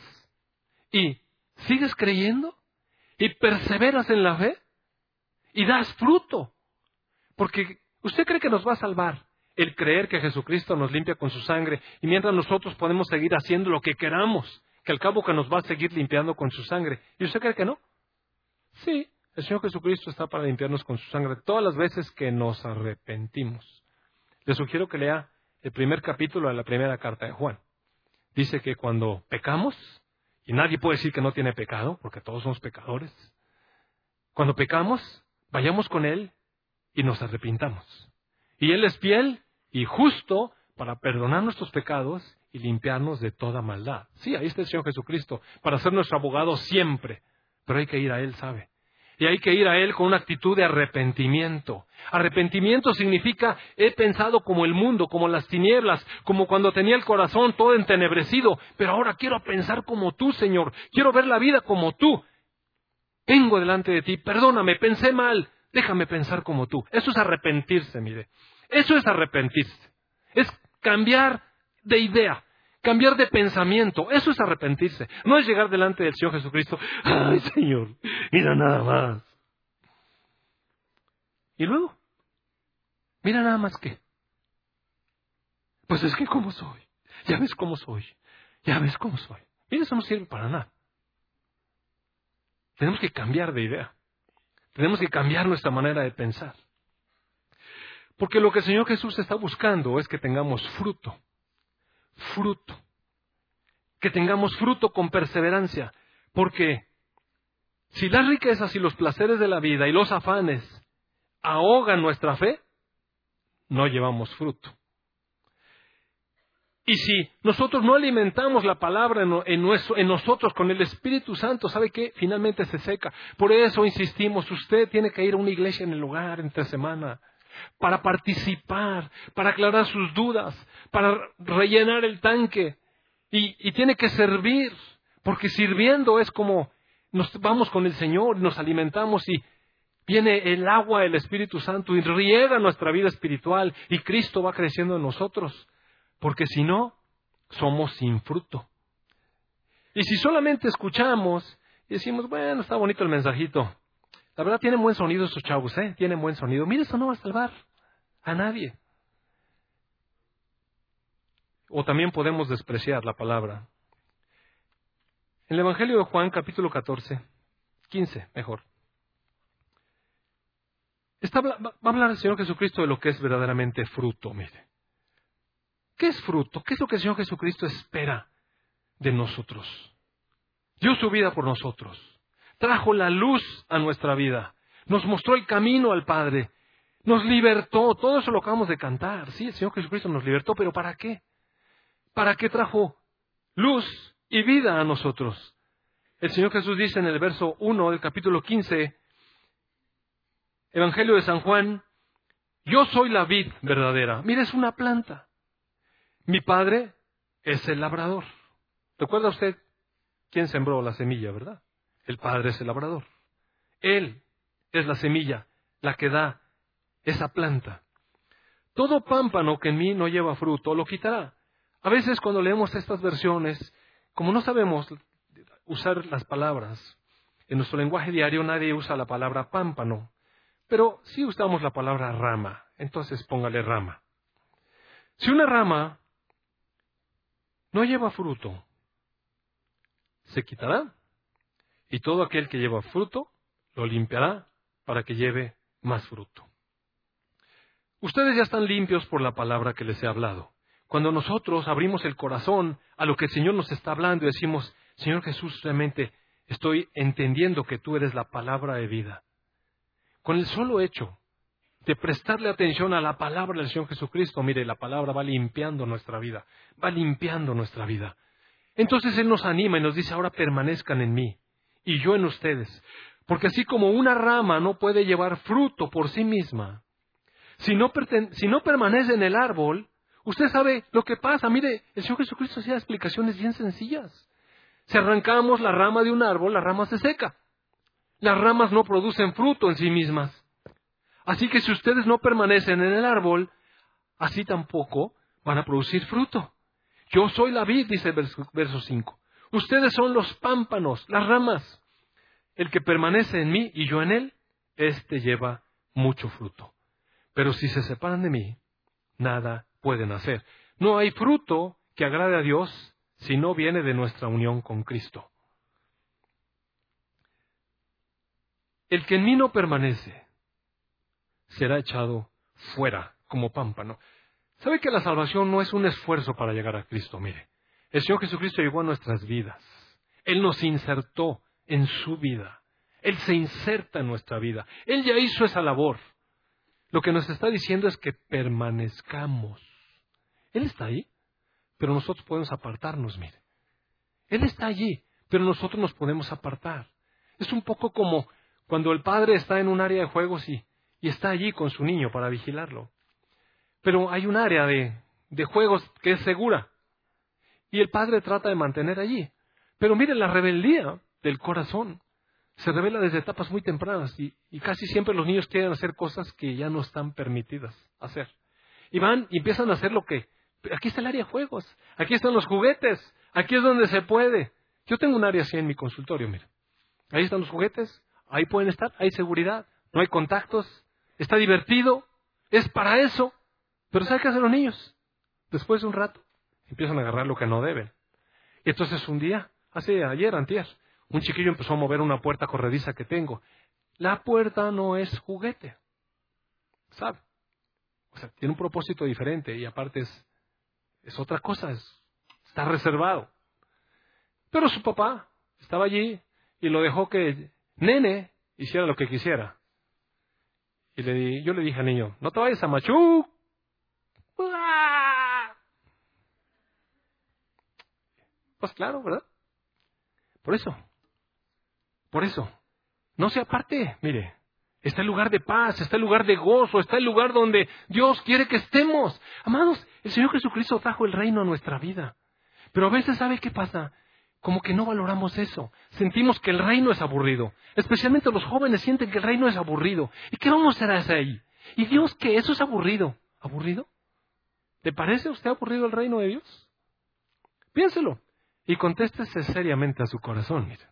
¿Y sigues creyendo? ¿Y perseveras en la fe? y das fruto. Porque usted cree que nos va a salvar el creer que Jesucristo nos limpia con su sangre y mientras nosotros podemos seguir haciendo lo que queramos, que al cabo que nos va a seguir limpiando con su sangre. ¿Y usted cree que no? Sí, el Señor Jesucristo está para limpiarnos con su sangre todas las veces que nos arrepentimos. Le sugiero que lea el primer capítulo de la primera carta de Juan. Dice que cuando pecamos, y nadie puede decir que no tiene pecado, porque todos somos pecadores, cuando pecamos, vayamos con Él y nos arrepintamos. Y Él es fiel y justo para perdonar nuestros pecados y limpiarnos de toda maldad. Sí, ahí está el Señor Jesucristo, para ser nuestro abogado siempre. Pero hay que ir a Él, ¿sabe? Y hay que ir a Él con una actitud de arrepentimiento. Arrepentimiento significa he pensado como el mundo, como las tinieblas, como cuando tenía el corazón todo entenebrecido, pero ahora quiero pensar como tú, Señor. Quiero ver la vida como tú. Vengo delante de ti, perdóname, pensé mal, déjame pensar como tú. Eso es arrepentirse, mire. Eso es arrepentirse. Es cambiar de idea, cambiar de pensamiento. Eso es arrepentirse. No es llegar delante del Señor Jesucristo. Ay, Señor, mira nada más. Y luego, mira nada más que. Pues es que cómo soy. Ya ves cómo soy. Ya ves cómo soy. Mira, eso no sirve para nada. Tenemos que cambiar de idea. Tenemos que cambiar nuestra manera de pensar. Porque lo que el Señor Jesús está buscando es que tengamos fruto. Fruto. Que tengamos fruto con perseverancia. Porque si las riquezas y los placeres de la vida y los afanes ahogan nuestra fe, no llevamos fruto. Y si nosotros no alimentamos la palabra en, nosotros con el Espíritu Santo, ¿sabe qué? Finalmente se seca. Por eso insistimos, usted tiene que ir a una iglesia en el lugar entre semana para participar, para aclarar sus dudas, para rellenar el tanque. Y, tiene que servir, porque sirviendo es como nos vamos con el Señor, nos alimentamos y viene el agua del Espíritu Santo y riega nuestra vida espiritual y Cristo va creciendo en nosotros porque si no, somos sin fruto. Y si solamente escuchamos y decimos, bueno, está bonito el mensajito, la verdad tienen buen sonido esos chavos, ¿eh? Tienen buen sonido. Mire, eso no va a salvar a nadie. O también podemos despreciar la palabra. En el Evangelio de Juan, capítulo 14, 15, mejor. Está, va a hablar el Señor Jesucristo de lo que es verdaderamente fruto, mire. ¿Qué es fruto? ¿Qué es lo que el Señor Jesucristo espera de nosotros? Dio su vida por nosotros. Trajo la luz a nuestra vida. Nos mostró el camino al Padre. Nos libertó. Todo eso lo acabamos de cantar. Sí, el Señor Jesucristo nos libertó, pero ¿para qué? ¿Para qué trajo luz y vida a nosotros? El Señor Jesús dice en el verso 1 del capítulo 15, Evangelio de San Juan, Yo soy la vid verdadera. Mire, es una planta. Mi padre es el labrador. ¿Recuerda usted quién sembró la semilla, verdad? El padre es el labrador. Él es la semilla, la que da esa planta. Todo pámpano que en mí no lleva fruto lo quitará. A veces cuando leemos estas versiones, como no sabemos usar las palabras, en nuestro lenguaje diario nadie usa la palabra pámpano, pero sí usamos la palabra rama. Entonces póngale rama. Si una rama no lleva fruto, se quitará y todo aquel que lleva fruto lo limpiará para que lleve más fruto. Ustedes ya están limpios por la palabra que les he hablado. Cuando nosotros abrimos el corazón a lo que el Señor nos está hablando y decimos, Señor Jesús, realmente estoy entendiendo que tú eres la palabra de vida. Con el solo hecho de prestarle atención a la palabra del Señor Jesucristo, mire, la palabra va limpiando nuestra vida, va limpiando nuestra vida. Entonces Él nos anima y nos dice, ahora permanezcan en mí y yo en ustedes. Porque así como una rama no puede llevar fruto por sí misma, si no, si no permanece en el árbol, usted sabe lo que pasa. Mire, el Señor Jesucristo hacía explicaciones bien sencillas. Si arrancamos la rama de un árbol, la rama se seca. Las ramas no producen fruto en sí mismas. Así que si ustedes no permanecen en el árbol, así tampoco van a producir fruto. Yo soy la vid, dice el verso 5. Ustedes son los pámpanos, las ramas. El que permanece en mí y yo en él, éste lleva mucho fruto. Pero si se separan de mí, nada pueden hacer. No hay fruto que agrade a Dios si no viene de nuestra unión con Cristo. El que en mí no permanece será echado fuera como pámpano. ¿Sabe que la salvación no es un esfuerzo para llegar a Cristo? Mire, el Señor Jesucristo llegó a nuestras vidas. Él nos insertó en su vida. Él se inserta en nuestra vida. Él ya hizo esa labor. Lo que nos está diciendo es que permanezcamos. Él está ahí, pero nosotros podemos apartarnos, mire. Él está allí, pero nosotros nos podemos apartar. Es un poco como cuando el padre está en un área de juegos y, está allí con su niño para vigilarlo. Pero hay un área de, de juegos que es segura. Y el padre trata de mantener allí. Pero mire la rebeldía del corazón. Se revela desde etapas muy tempranas y, casi siempre los niños quieren hacer cosas que ya no están permitidas hacer. Y van y empiezan a hacer lo que... Aquí está el área de juegos, aquí están los juguetes, aquí es donde se puede. Yo tengo un área así en mi consultorio, mire. Ahí están los juguetes, ahí pueden estar, hay seguridad, no hay contactos, está divertido, es para eso. Pero ¿sabe qué hacen los niños? Después de un rato, empiezan a agarrar lo que no deben. Y entonces un día, hace ayer, antier, un chiquillo empezó a mover una puerta corrediza que tengo. La puerta no es juguete. ¿Sabe? O sea, tiene un propósito diferente y aparte es, es otra cosa, está reservado. Pero su papá estaba allí y lo dejó que nene hiciera lo que quisiera. Y le yo le dije al niño, no te vayas a Machu. Pues claro, ¿verdad? Por eso, por eso, no se aparte, mire, está el lugar de paz, está el lugar de gozo, está el lugar donde Dios quiere que estemos. Amados, el Señor Jesucristo trajo el reino a nuestra vida. Pero a veces, ¿sabe qué pasa? Como que no valoramos eso. Sentimos que el reino es aburrido. Especialmente los jóvenes sienten que el reino es aburrido. ¿Y qué vamos a hacer ahí? ¿Y Dios qué? Eso es aburrido. ¿Aburrido? ¿Le parece a usted aburrido el reino de Dios? Piénselo y contéstese seriamente a su corazón. Mire.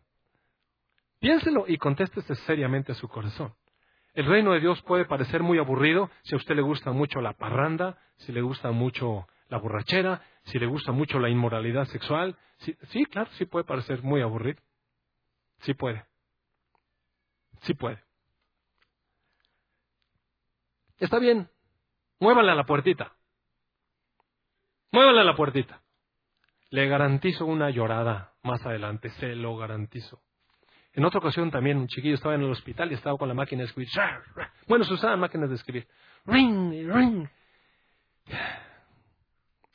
Piénselo y contéstese seriamente a su corazón. El reino de Dios puede parecer muy aburrido si a usted le gusta mucho la parranda, si le gusta mucho la borrachera, si le gusta mucho la inmoralidad sexual. Sí, sí, claro, sí puede parecer muy aburrido. Sí puede. Sí puede. Está bien. Muévale a la puertita. Muévale a la puertita. Le garantizo una llorada más adelante, se lo garantizo. En otra ocasión también un chiquillo estaba en el hospital y estaba con la máquina de escribir. Bueno, se usaban máquinas de escribir. Ring, ring.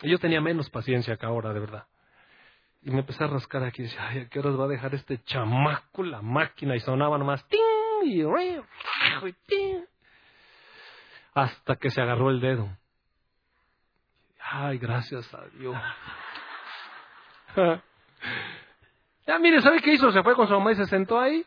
Y yo tenía menos paciencia que ahora, de verdad. Y me empecé a rascar aquí y decía, ay, ¿a qué horas va a dejar este chamaco la máquina? Y sonaba nomás ting y ting. hasta que se agarró el dedo. Ay, gracias a Dios. ya, mire, ¿sabe qué hizo? Se fue con su mamá y se sentó ahí.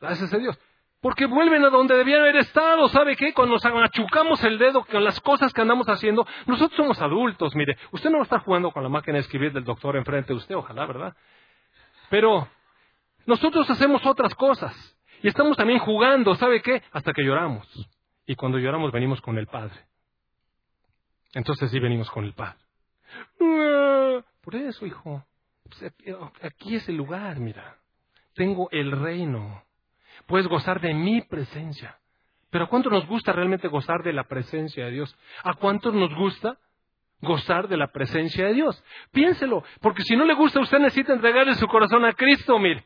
Gracias a Dios. Porque vuelven a donde debían haber estado, ¿sabe qué? Cuando nos achucamos el dedo con las cosas que andamos haciendo, nosotros somos adultos, mire, usted no va a estar jugando con la máquina de escribir del doctor enfrente de usted, ojalá, ¿verdad? Pero nosotros hacemos otras cosas y estamos también jugando, ¿sabe qué? Hasta que lloramos. Y cuando lloramos venimos con el Padre. Entonces sí venimos con el Padre. Por eso, hijo, pues, aquí es el lugar, mira. Tengo el reino puedes gozar de mi presencia. Pero ¿a cuánto nos gusta realmente gozar de la presencia de Dios? ¿A cuántos nos gusta gozar de la presencia de Dios? Piénselo, porque si no le gusta, usted necesita entregarle su corazón a Cristo, mire,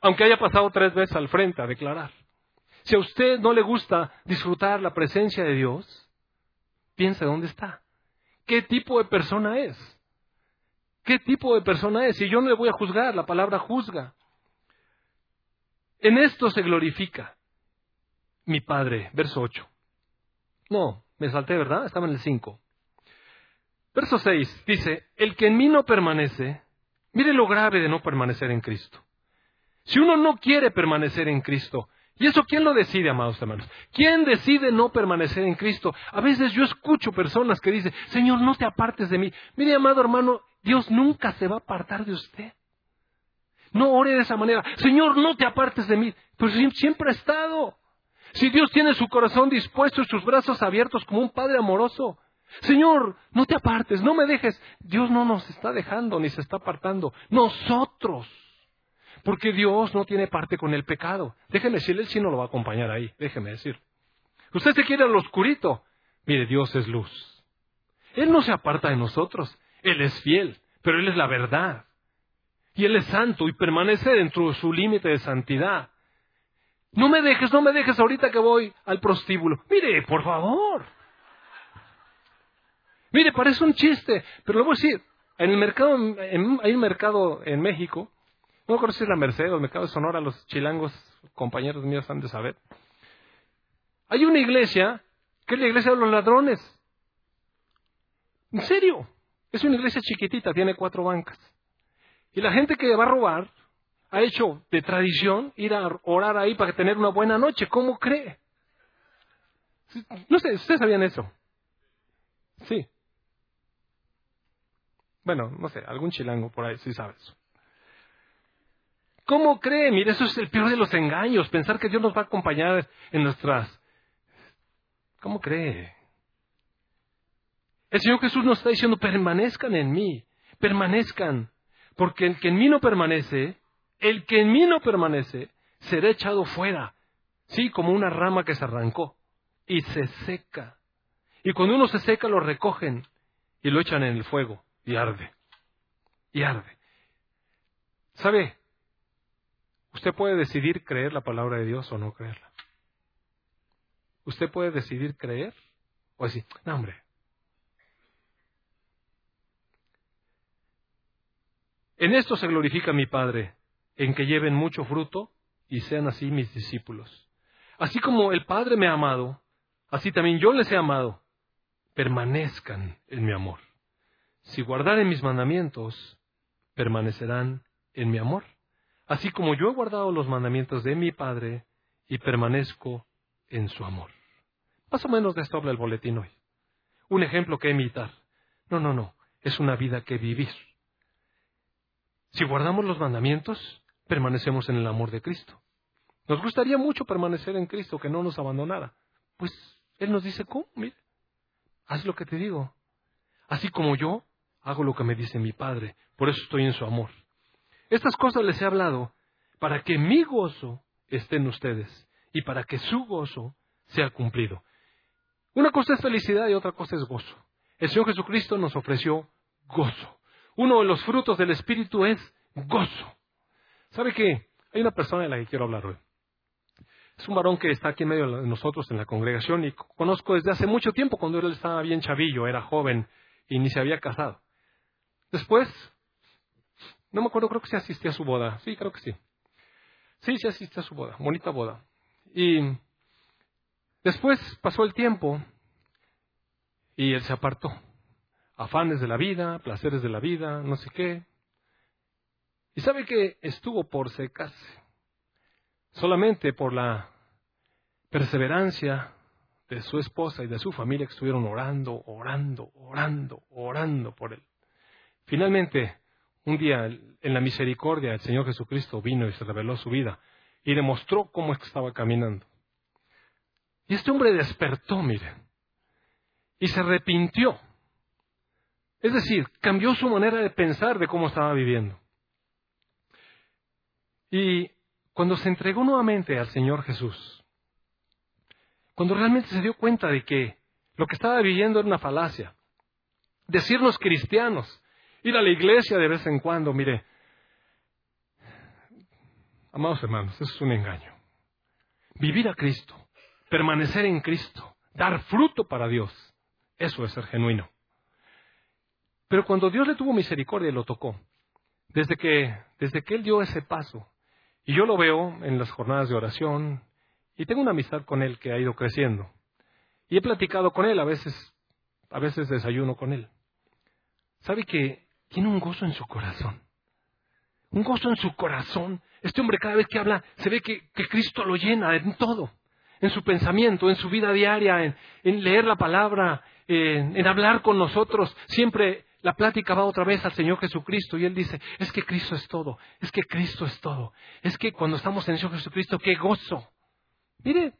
aunque haya pasado tres veces al frente a declarar. Si a usted no le gusta disfrutar la presencia de Dios, piense dónde está. ¿Qué tipo de persona es? ¿Qué tipo de persona es? Y yo no le voy a juzgar, la palabra juzga. En esto se glorifica mi Padre. Verso 8. No, me salté, ¿verdad? Estaba en el 5. Verso 6 dice, el que en mí no permanece, mire lo grave de no permanecer en Cristo. Si uno no quiere permanecer en Cristo, ¿y eso quién lo decide, amados hermanos? ¿Quién decide no permanecer en Cristo? A veces yo escucho personas que dicen, Señor, no te apartes de mí. Mire, amado hermano, Dios nunca se va a apartar de usted. No ore de esa manera. Señor, no te apartes de mí. Pues siempre ha estado. Si Dios tiene su corazón dispuesto y sus brazos abiertos como un Padre amoroso. Señor, no te apartes, no me dejes. Dios no nos está dejando ni se está apartando. Nosotros. Porque Dios no tiene parte con el pecado. Déjeme decirle, Él sí no lo va a acompañar ahí. Déjeme decir. Usted se quiere al oscurito. Mire, Dios es luz. Él no se aparta de nosotros. Él es fiel, pero Él es la verdad y Él es santo y permanece dentro de su límite de santidad. No me dejes, no me dejes ahorita que voy al prostíbulo. Mire, por favor. Mire, parece un chiste, pero le voy a decir, en el mercado, hay un mercado en México, no me es la Merced o el mercado de Sonora, los chilangos, compañeros míos han de saber. Hay una iglesia, que es la iglesia de los ladrones. En serio, es una iglesia chiquitita, tiene cuatro bancas. Y la gente que va a robar ha hecho de tradición ir a orar ahí para tener una buena noche. ¿Cómo cree? No sé, ¿ustedes sabían eso? Sí. Bueno, no sé, algún chilango por ahí sí sabe eso. ¿Cómo cree? Mire, eso es el peor de los engaños, pensar que Dios nos va a acompañar en nuestras... ¿Cómo cree? El Señor Jesús nos está diciendo, permanezcan en mí, permanezcan. Porque el que en mí no permanece, el que en mí no permanece, será echado fuera. Sí, como una rama que se arrancó y se seca. Y cuando uno se seca lo recogen y lo echan en el fuego y arde. Y arde. ¿Sabe? Usted puede decidir creer la palabra de Dios o no creerla. Usted puede decidir creer o decir, no hombre, En esto se glorifica mi Padre, en que lleven mucho fruto y sean así mis discípulos. Así como el Padre me ha amado, así también yo les he amado. Permanezcan en mi amor. Si guardaren mis mandamientos, permanecerán en mi amor. Así como yo he guardado los mandamientos de mi Padre y permanezco en su amor. Más o menos de esto habla el boletín hoy. Un ejemplo que imitar. No, no, no. Es una vida que vivir. Si guardamos los mandamientos, permanecemos en el amor de Cristo. Nos gustaría mucho permanecer en Cristo, que no nos abandonara. Pues Él nos dice, ¿cómo? Mire, haz lo que te digo. Así como yo hago lo que me dice mi Padre, por eso estoy en su amor. Estas cosas les he hablado para que mi gozo esté en ustedes y para que su gozo sea cumplido. Una cosa es felicidad y otra cosa es gozo. El Señor Jesucristo nos ofreció gozo. Uno de los frutos del Espíritu es gozo. ¿Sabe qué? Hay una persona de la que quiero hablar hoy. Es un varón que está aquí en medio de nosotros en la congregación y conozco desde hace mucho tiempo cuando él estaba bien chavillo, era joven y ni se había casado. Después, no me acuerdo, creo que se asistía a su boda. Sí, creo que sí. Sí, se asistía a su boda, bonita boda. Y después pasó el tiempo y él se apartó. Afanes de la vida, placeres de la vida, no sé qué. Y sabe que estuvo por secarse. Solamente por la perseverancia de su esposa y de su familia que estuvieron orando, orando, orando, orando por él. Finalmente, un día, en la misericordia, el Señor Jesucristo vino y se reveló su vida y demostró cómo estaba caminando. Y este hombre despertó, mire, y se arrepintió. Es decir, cambió su manera de pensar de cómo estaba viviendo. Y cuando se entregó nuevamente al Señor Jesús, cuando realmente se dio cuenta de que lo que estaba viviendo era una falacia, decirnos cristianos, Ir a la iglesia de vez en cuando, mire, amados hermanos, eso es un engaño. Vivir a Cristo, permanecer en Cristo, dar fruto para Dios, eso es ser genuino. Pero cuando Dios le tuvo misericordia y lo tocó, desde que, desde que Él dio ese paso, y yo lo veo en las jornadas de oración, y tengo una amistad con Él que ha ido creciendo, y he platicado con Él, a veces, a veces desayuno con Él. ¿Sabe que tiene un gozo en su corazón. Un gozo en su corazón. Este hombre cada vez que habla se ve que, Cristo lo llena en todo. En su pensamiento, en su vida diaria, en, leer la palabra, en, en hablar con nosotros. Siempre la plática va otra vez al Señor Jesucristo y Él dice, es que Cristo es todo, es que Cristo es todo. Es que cuando estamos en el Señor Jesucristo, qué gozo. Mire,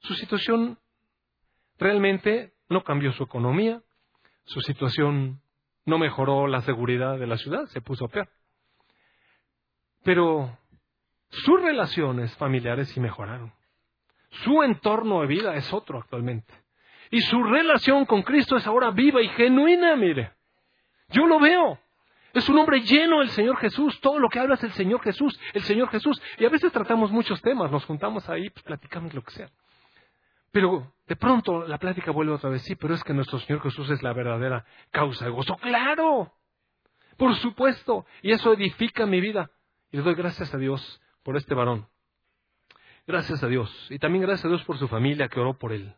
su situación realmente no cambió su economía, su situación no mejoró la seguridad de la ciudad, se puso peor. Pero sus relaciones familiares sí mejoraron. Su entorno de vida es otro actualmente. Y su relación con Cristo es ahora viva y genuina, mire. Yo lo veo. Es un hombre lleno del Señor Jesús. Todo lo que habla es el Señor Jesús, el Señor Jesús. Y a veces tratamos muchos temas, nos juntamos ahí, pues platicamos lo que sea. Pero de pronto la plática vuelve otra vez, sí, pero es que nuestro Señor Jesús es la verdadera causa de gozo. Claro, por supuesto, y eso edifica mi vida. Y le doy gracias a Dios por este varón. Gracias a Dios. Y también gracias a Dios por su familia que oró por él.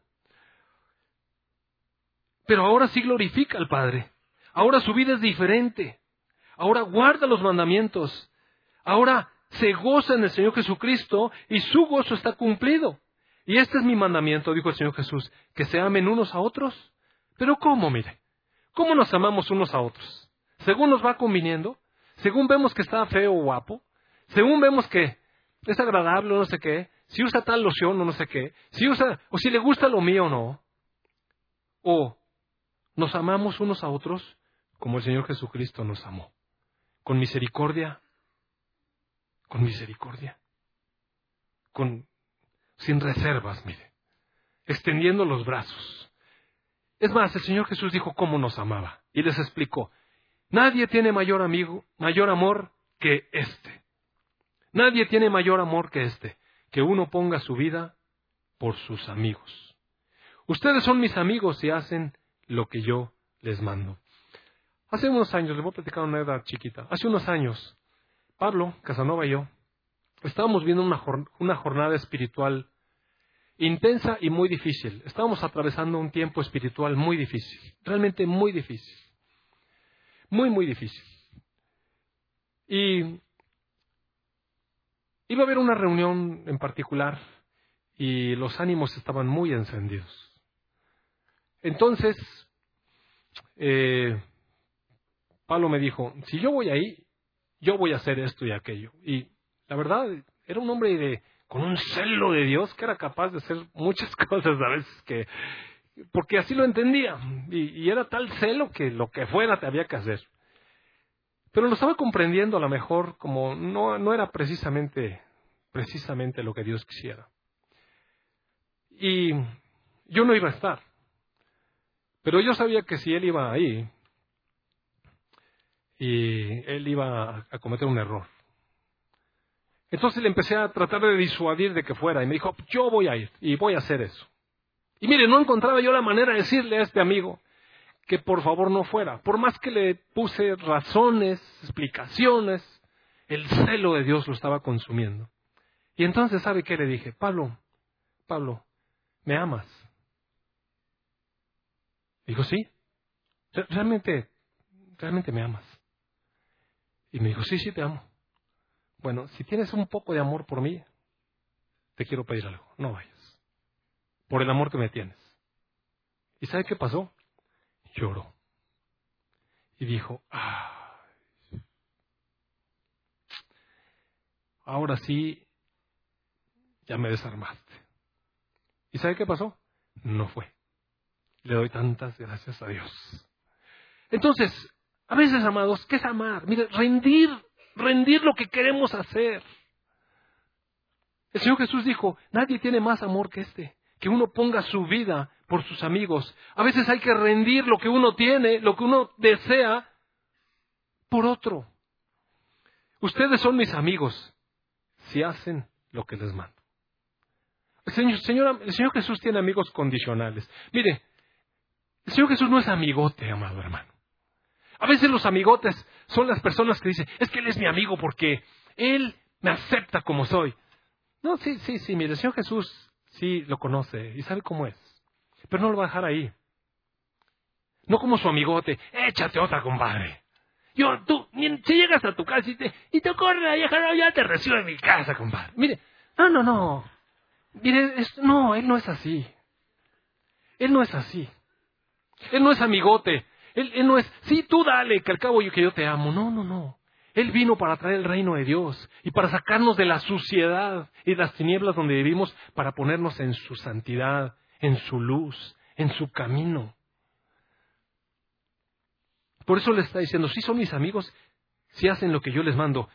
Pero ahora sí glorifica al Padre. Ahora su vida es diferente. Ahora guarda los mandamientos. Ahora se goza en el Señor Jesucristo y su gozo está cumplido. Y este es mi mandamiento, dijo el Señor Jesús, que se amen unos a otros. Pero ¿cómo, mire? ¿Cómo nos amamos unos a otros? Según nos va conviniendo, según vemos que está feo o guapo, según vemos que es agradable o no sé qué, si usa tal loción o no sé qué, si usa, o si le gusta lo mío o no. O nos amamos unos a otros como el Señor Jesucristo nos amó, con misericordia, con misericordia, con sin reservas, mire, extendiendo los brazos. Es más, el Señor Jesús dijo cómo nos amaba y les explicó, nadie tiene mayor amigo, mayor amor que este. Nadie tiene mayor amor que este, que uno ponga su vida por sus amigos. Ustedes son mis amigos y hacen lo que yo les mando. Hace unos años, les voy a platicar una edad chiquita, hace unos años, Pablo, Casanova y yo, estábamos viendo una, una jornada espiritual intensa y muy difícil. Estábamos atravesando un tiempo espiritual muy difícil, realmente muy difícil. Muy, muy difícil. Y iba a haber una reunión en particular y los ánimos estaban muy encendidos. Entonces, eh, Pablo me dijo, si yo voy ahí, yo voy a hacer esto y aquello. Y la verdad, era un hombre de, con un celo de Dios que era capaz de hacer muchas cosas a veces que, porque así lo entendía, y, era tal celo que lo que fuera te había que hacer. Pero lo estaba comprendiendo a lo mejor como no, no era precisamente, precisamente lo que Dios quisiera. Y yo no iba a estar. Pero yo sabía que si él iba ahí, y él iba a cometer un error. Entonces le empecé a tratar de disuadir de que fuera y me dijo, yo voy a ir y voy a hacer eso. Y mire, no encontraba yo la manera de decirle a este amigo que por favor no fuera. Por más que le puse razones, explicaciones, el celo de Dios lo estaba consumiendo. Y entonces, ¿sabe qué le dije? Pablo, Pablo, ¿me amas? Dijo, sí, realmente, realmente me amas. Y me dijo, sí, sí, te amo. Bueno, si tienes un poco de amor por mí, te quiero pedir algo, no vayas. Por el amor que me tienes. ¿Y sabe qué pasó? Lloró. Y dijo, ah, ahora sí, ya me desarmaste. ¿Y sabe qué pasó? No fue. Le doy tantas gracias a Dios. Entonces, a veces, amados, ¿qué es amar? Mire, rendir, rendir lo que queremos hacer. El Señor Jesús dijo, nadie tiene más amor que este, que uno ponga su vida por sus amigos. A veces hay que rendir lo que uno tiene, lo que uno desea, por otro. Ustedes son mis amigos si hacen lo que les mando. El Señor, Jesús tiene amigos condicionales. Mire, el Señor Jesús no es amigote, amado hermano. A veces los amigotes son las personas que dicen, es que Él es mi amigo porque Él me acepta como soy. No, sí, sí, sí, mire, el Señor Jesús sí lo conoce y sabe cómo es. Pero no lo va a dejar ahí. No como su amigote, échate otra, compadre. Yo, tú, si llegas a tu casa y te, y te corre la vieja, no, ya te recibo en mi casa, compadre. Mire, no, no, no. Mire, no, Él no es así. Él no es así. Él no es amigote. Él, no es, sí, tú dale, que al cabo yo que yo te amo. No, no, no. Él vino para traer el reino de Dios y para sacarnos de la suciedad y las tinieblas donde vivimos para ponernos en su santidad, en su luz, en su camino. Por eso le está diciendo, sí son mis amigos si hacen lo que yo les mando.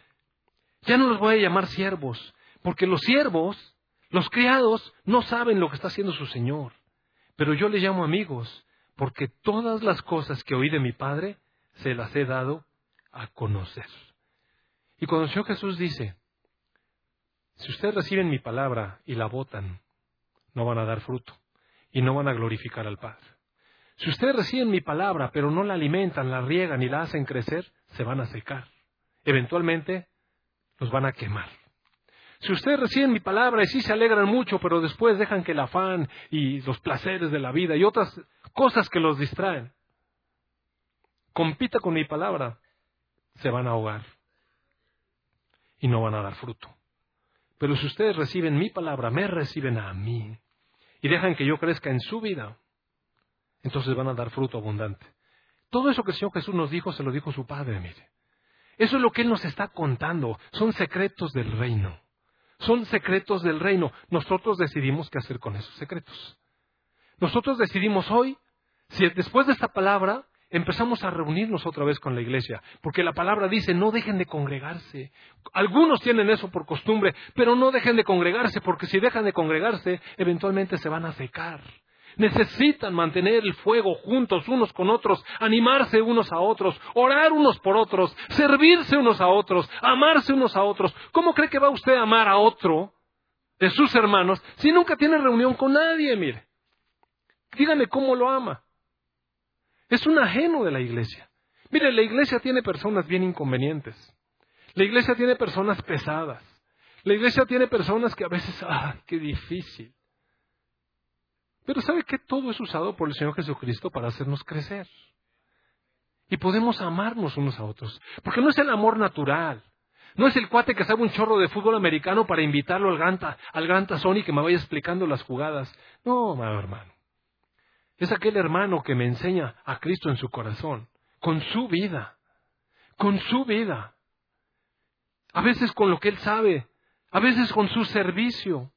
Ya no los voy a llamar siervos, porque los siervos, los criados, no saben lo que está haciendo su Señor. Pero yo les llamo amigos, porque todas las cosas que oí de mi Padre se las he dado a conocer. Y Señor Jesús dice, si ustedes reciben mi palabra y la votan, no van a dar fruto y no van a glorificar al Padre. Si ustedes reciben mi palabra, pero no la alimentan, la riegan y la hacen crecer, se van a secar. Eventualmente los van a quemar. Si ustedes reciben mi palabra y sí se alegran mucho, pero después dejan que el afán y los placeres de la vida y otras cosas que los distraen, compita con mi palabra, se van a ahogar y no van a dar fruto. Pero si ustedes reciben mi palabra, me reciben a mí y dejan que yo crezca en su vida, entonces van a dar fruto abundante. Todo eso que el Señor Jesús nos dijo, se lo dijo su Padre, mire. Eso es lo que Él nos está contando. Son secretos del reino. Son secretos del reino. Nosotros decidimos qué hacer con esos secretos. Nosotros decidimos hoy si después de esta palabra empezamos a reunirnos otra vez con la iglesia, porque la palabra dice, no dejen de congregarse. Algunos tienen eso por costumbre, pero no dejen de congregarse, porque si dejan de congregarse, eventualmente se van a secar. Necesitan mantener el fuego juntos unos con otros, animarse unos a otros, orar unos por otros, servirse unos a otros, amarse unos a otros. ¿Cómo cree que va usted a amar a otro de sus hermanos si nunca tiene reunión con nadie? Mire, dígame cómo lo ama. Es un ajeno de la iglesia. Mire, la iglesia tiene personas bien inconvenientes. La iglesia tiene personas pesadas. La iglesia tiene personas que a veces, ah, qué difícil. Pero ¿sabe que todo es usado por el Señor Jesucristo para hacernos crecer? Y podemos amarnos unos a otros. Porque no es el amor natural. No es el cuate que sabe un chorro de fútbol americano para invitarlo al gran, al tazón y que me vaya explicando las jugadas. No, hermano. Es aquel hermano que me enseña a Cristo en su corazón, con su vida, con su vida. A veces con lo que él sabe, a veces con su servicio.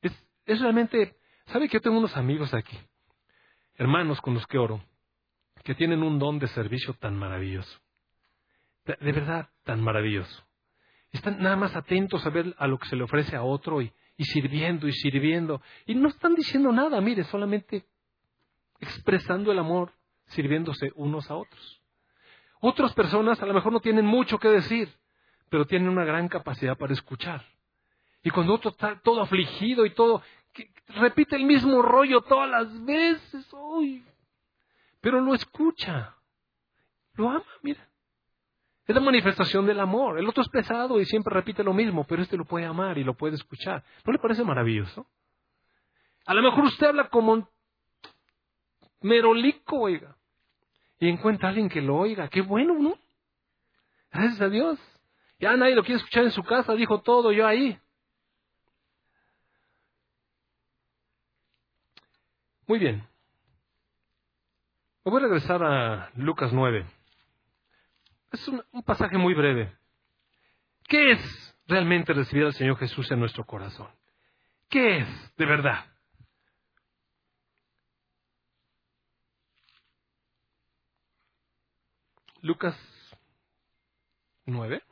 Es, realmente, ¿sabe que yo tengo unos amigos aquí? Hermanos con los que oro, que tienen un don de servicio tan maravilloso. De, verdad, tan maravilloso. Están nada más atentos a ver a lo que se le ofrece a otro y, y sirviendo y sirviendo. Y no están diciendo nada, mire, solamente expresando el amor, sirviéndose unos a otros. Otras personas a lo mejor no tienen mucho que decir, pero tienen una gran capacidad para escuchar. Y cuando otro está todo afligido y todo, repite el mismo rollo todas las veces, uy, pero lo escucha, lo ama, mira. Es la manifestación del amor. El otro es pesado y siempre repite lo mismo, pero este lo puede amar y lo puede escuchar. ¿No le parece maravilloso? A lo mejor usted habla como merolico, oiga. Y encuentra a alguien que lo oiga. Qué bueno, ¿no? Gracias a Dios. Ya nadie lo quiere escuchar en su casa, dijo todo yo ahí. Muy bien. Me voy a regresar a Lucas 9. Es un, pasaje muy breve. ¿Qué es realmente recibir al Señor Jesús en nuestro corazón? ¿Qué es de verdad? Lucas 9.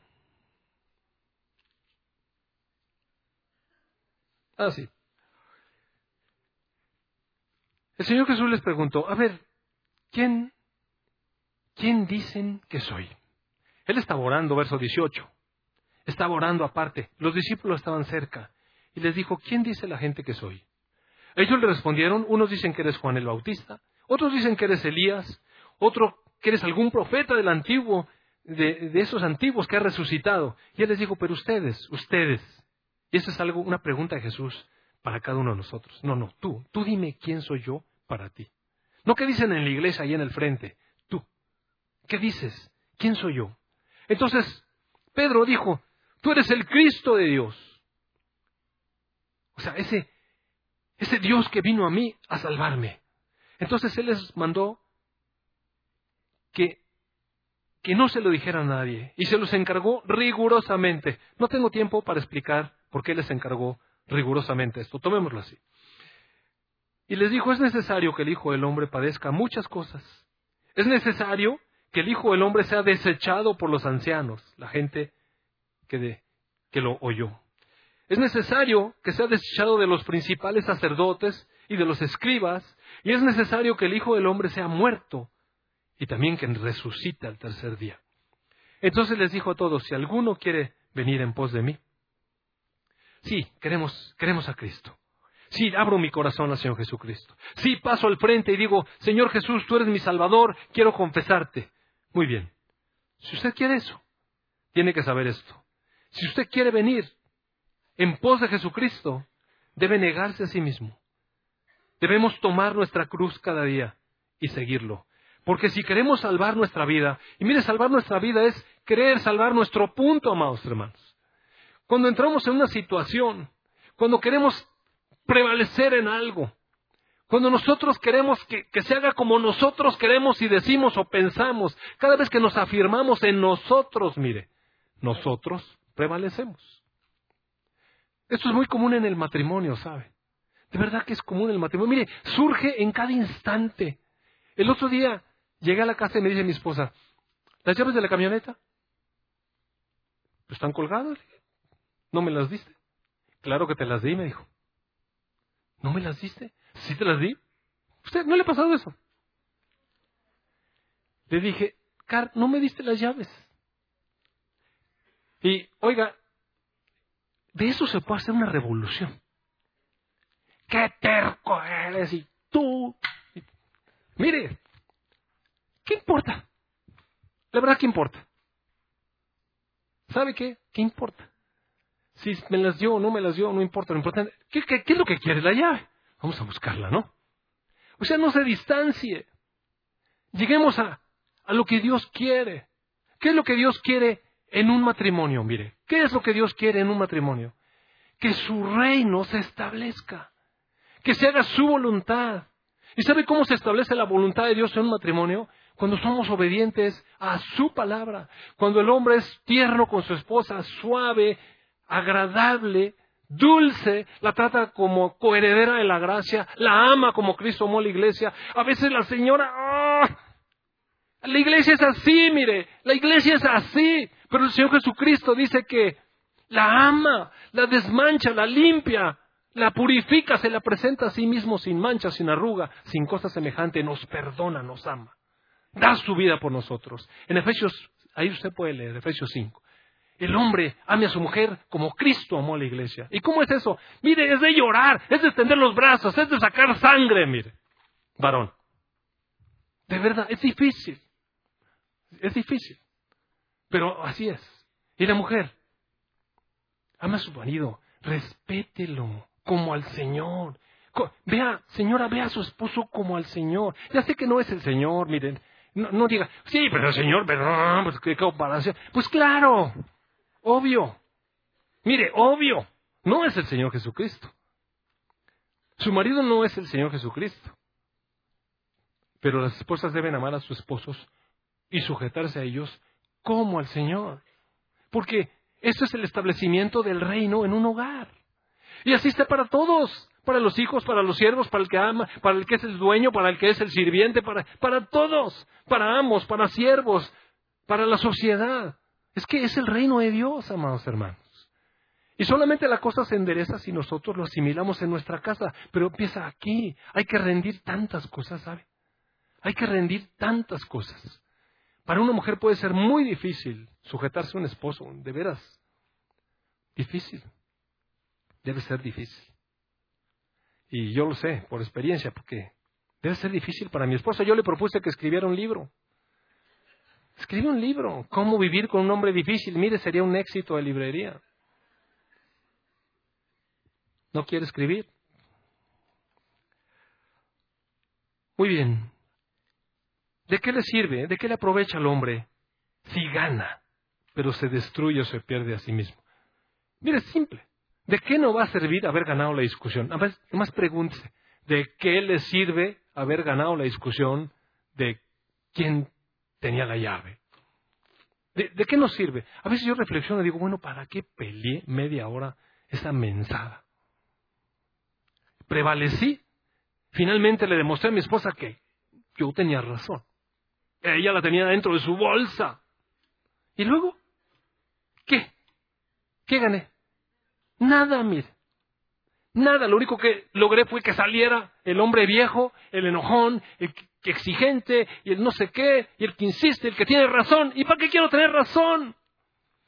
Ah, sí. El Señor Jesús les preguntó, a ver, ¿quién, quién dicen que soy? Él estaba orando, verso 18. Estaba orando aparte. Los discípulos estaban cerca. Y les dijo, ¿quién dice la gente que soy? Ellos le respondieron, unos dicen que eres Juan el Bautista, otros dicen que eres Elías, otro que eres algún profeta del antiguo, de, esos antiguos que ha resucitado. Y él les dijo, pero ustedes, ustedes. Y eso es algo, una pregunta de Jesús para cada uno de nosotros. No, no, tú, tú dime quién soy yo para ti. No qué dicen en la iglesia ahí en el frente, tú. ¿Qué dices? ¿Quién soy yo? Entonces, Pedro dijo, tú eres el Cristo de Dios. O sea, ese, ese Dios que vino a mí a salvarme. Entonces Él les mandó que, que no se lo dijera a nadie y se los encargó rigurosamente. No tengo tiempo para explicar por qué les encargó rigurosamente esto. Tomémoslo así. Y les dijo, es necesario que el Hijo del Hombre padezca muchas cosas. Es necesario que el Hijo del Hombre sea desechado por los ancianos, la gente que, de, que lo oyó. Es necesario que sea desechado de los principales sacerdotes y de los escribas, y es necesario que el Hijo del Hombre sea muerto y también que resucite al tercer día. Entonces les dijo a todos, si alguno quiere venir en pos de mí, sí, queremos, queremos a Cristo. Sí, abro mi corazón al Señor Jesucristo. Sí, paso al frente y digo, Señor Jesús, tú eres mi Salvador, quiero confesarte. Muy bien. Si usted quiere eso, tiene que saber esto. Si usted quiere venir en pos de Jesucristo, debe negarse a sí mismo. Debemos tomar nuestra cruz cada día y seguirlo. Porque si queremos salvar nuestra vida, y mire, salvar nuestra vida es querer salvar nuestro punto, amados hermanos. Cuando entramos en una situación, cuando queremos prevalecer en algo, cuando nosotros queremos que, se haga como nosotros queremos y decimos o pensamos, cada vez que nos afirmamos en nosotros, mire, nosotros prevalecemos. Esto es muy común en el matrimonio, ¿sabe? De verdad que es común en el matrimonio. Mire, surge en cada instante. El otro día llegué a la casa y me dice mi esposa, ¿las llaves de la camioneta? ¿Están colgadas? ¿No me las diste? Claro que te las di, me dijo. ¿No me las diste? ¿Sí te las di? ¿Usted no le ha pasado eso? Le dije, Car, no me diste las llaves. Y, oiga, de eso se puede hacer una revolución. ¡Qué terco eres! Y tú. Mire, ¿qué importa? La verdad, ¿qué importa? ¿Sabe qué? ¿Qué importa? Si me las dio o no me las dio, no importa. Lo importante, ¿qué, qué, qué es lo que quiere la llave? Vamos a buscarla, ¿no? O sea, no se distancie. Lleguemos a, a lo que Dios quiere. ¿Qué es lo que Dios quiere en un matrimonio? Mire, ¿qué es lo que Dios quiere en un matrimonio? Que su reino se establezca. Que se haga su voluntad. ¿Y sabe cómo se establece la voluntad de Dios en un matrimonio? Cuando somos obedientes a su palabra. Cuando el hombre es tierno con su esposa, suave, agradable, dulce, la trata como coheredera de la gracia, la ama como Cristo amó la iglesia. A veces la señora, ¡ah! la iglesia es así, mire, la iglesia es así, pero el Señor Jesucristo dice que la ama, la desmancha, la limpia, la purifica, se la presenta a sí mismo sin mancha, sin arruga, sin cosa semejante, nos perdona, nos ama, da su vida por nosotros. En Efesios, ahí usted puede leer, Efesios 5 el hombre ame a su mujer como Cristo amó a la iglesia. ¿Y cómo es eso? Mire, es de llorar, es de extender los brazos, es de sacar sangre, mire. Varón. De verdad, es difícil. Es difícil. Pero así es. Y la mujer, ama a su marido, respételo como al Señor, Vea, señora, vea a su esposo como al Señor. Ya sé que no es el Señor, miren. No, diga, sí, pero el Señor, perdón, pues qué comparación. Pues claro, obvio. Mire, obvio, no es el Señor Jesucristo. Su marido no es el Señor Jesucristo. Pero las esposas deben amar a sus esposos y sujetarse a ellos como al Señor. Porque esto es el establecimiento del reino en un hogar. Y así está para todos, para los hijos, para los siervos, para el que ama, para el que es el dueño, para el que es el sirviente, para, para todos, para ambos, para siervos, para la sociedad. Es que es el reino de Dios, amados hermanos. Y solamente la cosa se endereza si nosotros lo asimilamos en nuestra casa, pero empieza aquí. Hay que rendir tantas cosas, ¿sabe? Hay que rendir tantas cosas. Para una mujer puede ser muy difícil sujetarse a un esposo, de veras. Difícil. Debe ser difícil. Y yo lo sé por experiencia, porque debe ser difícil para mi esposa. Yo le propuse que escribiera un libro. Escribe un libro. ¿Cómo vivir con un hombre difícil? Mire, sería un éxito de librería. ¿No quiere escribir? Muy bien. ¿De qué le sirve? ¿De qué le aprovecha al hombre si gana, pero se destruye o se pierde a sí mismo? Mire, es simple. ¿De qué no va a servir haber ganado la discusión? Además, más pregúntese, ¿de qué le sirve haber ganado la discusión de quién tenía la llave? ¿De, ¿De, qué nos sirve? A veces yo reflexiono y digo, bueno, ¿para qué peleé media hora esa mensada? Prevalecí. Finalmente le demostré a mi esposa que yo tenía razón. Ella la tenía dentro de su bolsa. ¿Y luego? ¿Qué? ¿Qué gané? Nada, mire. Nada, lo único que logré fue que saliera el hombre viejo, el enojón, el exigente, y el no sé qué, y el que insiste, el que tiene razón. ¿Y para qué quiero tener razón?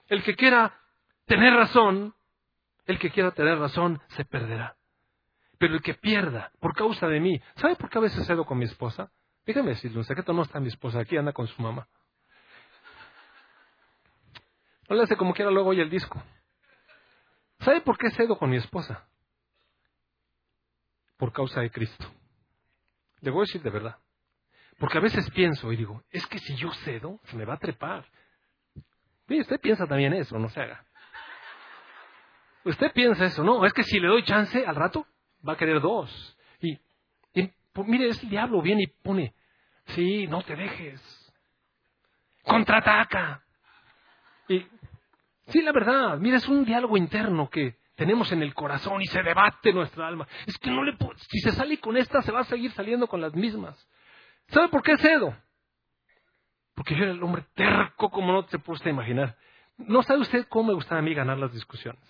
El que quiera tener razón, el que quiera tener razón, se perderá. Pero el que pierda por causa de mí, ¿sabe por qué a veces cedo con mi esposa? Déjame decirle, un secreto no está mi esposa aquí, anda con su mamá. No le hace como quiera luego oye el disco. ¿Sabe por qué cedo con mi esposa? Por causa de Cristo. Le voy a decir de verdad. Porque a veces pienso y digo, es que si yo cedo, se me va a trepar. Mire, usted piensa también eso, no se haga. Usted piensa eso, no, es que si le doy chance al rato, va a querer dos. Y, pues, mire, es el diablo, viene y pone, sí, no te dejes. Contraataca. Y Sí, la verdad, mira, es un diálogo interno que tenemos en el corazón y se debate nuestra alma. Es que no le si se sale con esta, se va a seguir saliendo con las mismas. ¿Sabe por qué cedo? Porque yo era el hombre terco como no se puede imaginar. No sabe usted cómo me gustaba a mí ganar las discusiones.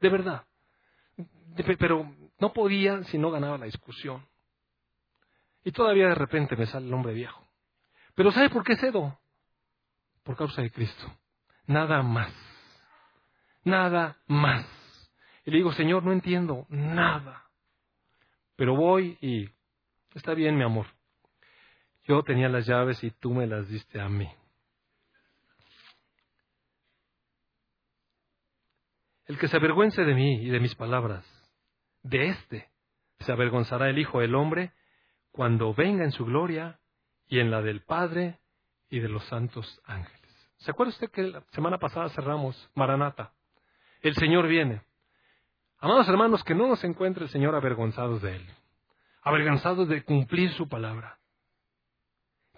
De verdad. pero no podía si no ganaba la discusión. Y todavía de repente me sale el hombre viejo. Pero ¿sabe por qué cedo? Por causa de Cristo. Nada más nada más. Y le digo, Señor, no entiendo nada. Pero voy y está bien, mi amor. Yo tenía las llaves y tú me las diste a mí. El que se avergüence de mí y de mis palabras, de éste se avergonzará el Hijo del Hombre cuando venga en su gloria y en la del Padre y de los santos ángeles. ¿Se acuerda usted que la semana pasada cerramos Maranata? el Señor viene. Amados hermanos, que no nos encuentre el Señor avergonzados de Él, avergonzados de cumplir su palabra.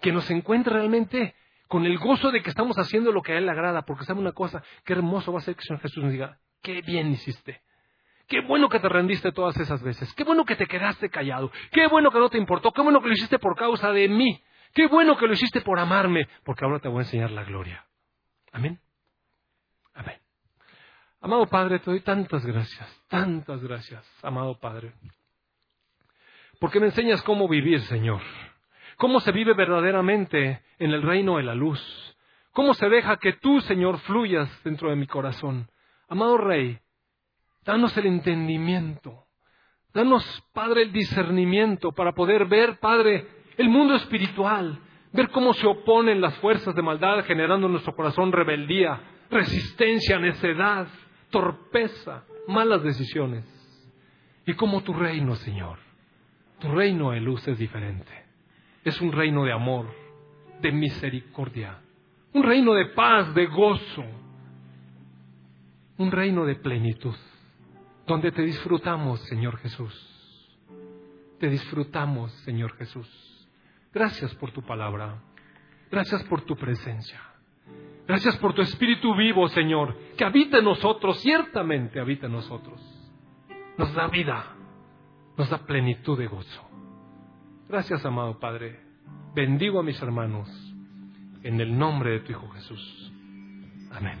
Que nos encuentre realmente con el gozo de que estamos haciendo lo que a Él le agrada, porque sabe una cosa, qué hermoso va a ser que el Señor Jesús nos diga, qué bien hiciste. Qué bueno que te rendiste todas esas veces. Qué bueno que te quedaste callado. Qué bueno que no te importó. Qué bueno que lo hiciste por causa de mí. Qué bueno que lo hiciste por amarme, porque ahora te voy a enseñar la gloria. Amén. Amén. Amado Padre, te doy tantas gracias, tantas gracias, amado Padre. Porque me enseñas cómo vivir, Señor. Cómo se vive verdaderamente en el reino de la luz. Cómo se deja que tú, Señor, fluyas dentro de mi corazón. Amado Rey, danos el entendimiento. Danos, Padre, el discernimiento para poder ver, Padre, el mundo espiritual. Ver cómo se oponen las fuerzas de maldad generando en nuestro corazón rebeldía, resistencia, necedad torpeza, malas decisiones. Y como tu reino, Señor, tu reino de luz es diferente. Es un reino de amor, de misericordia, un reino de paz, de gozo, un reino de plenitud, donde te disfrutamos, Señor Jesús. Te disfrutamos, Señor Jesús. Gracias por tu palabra. Gracias por tu presencia. Gracias por tu Espíritu vivo, Señor, que habita en nosotros, ciertamente habita en nosotros. Nos da vida, nos da plenitud de gozo. Gracias, amado Padre. Bendigo a mis hermanos en el nombre de tu Hijo Jesús. Amén.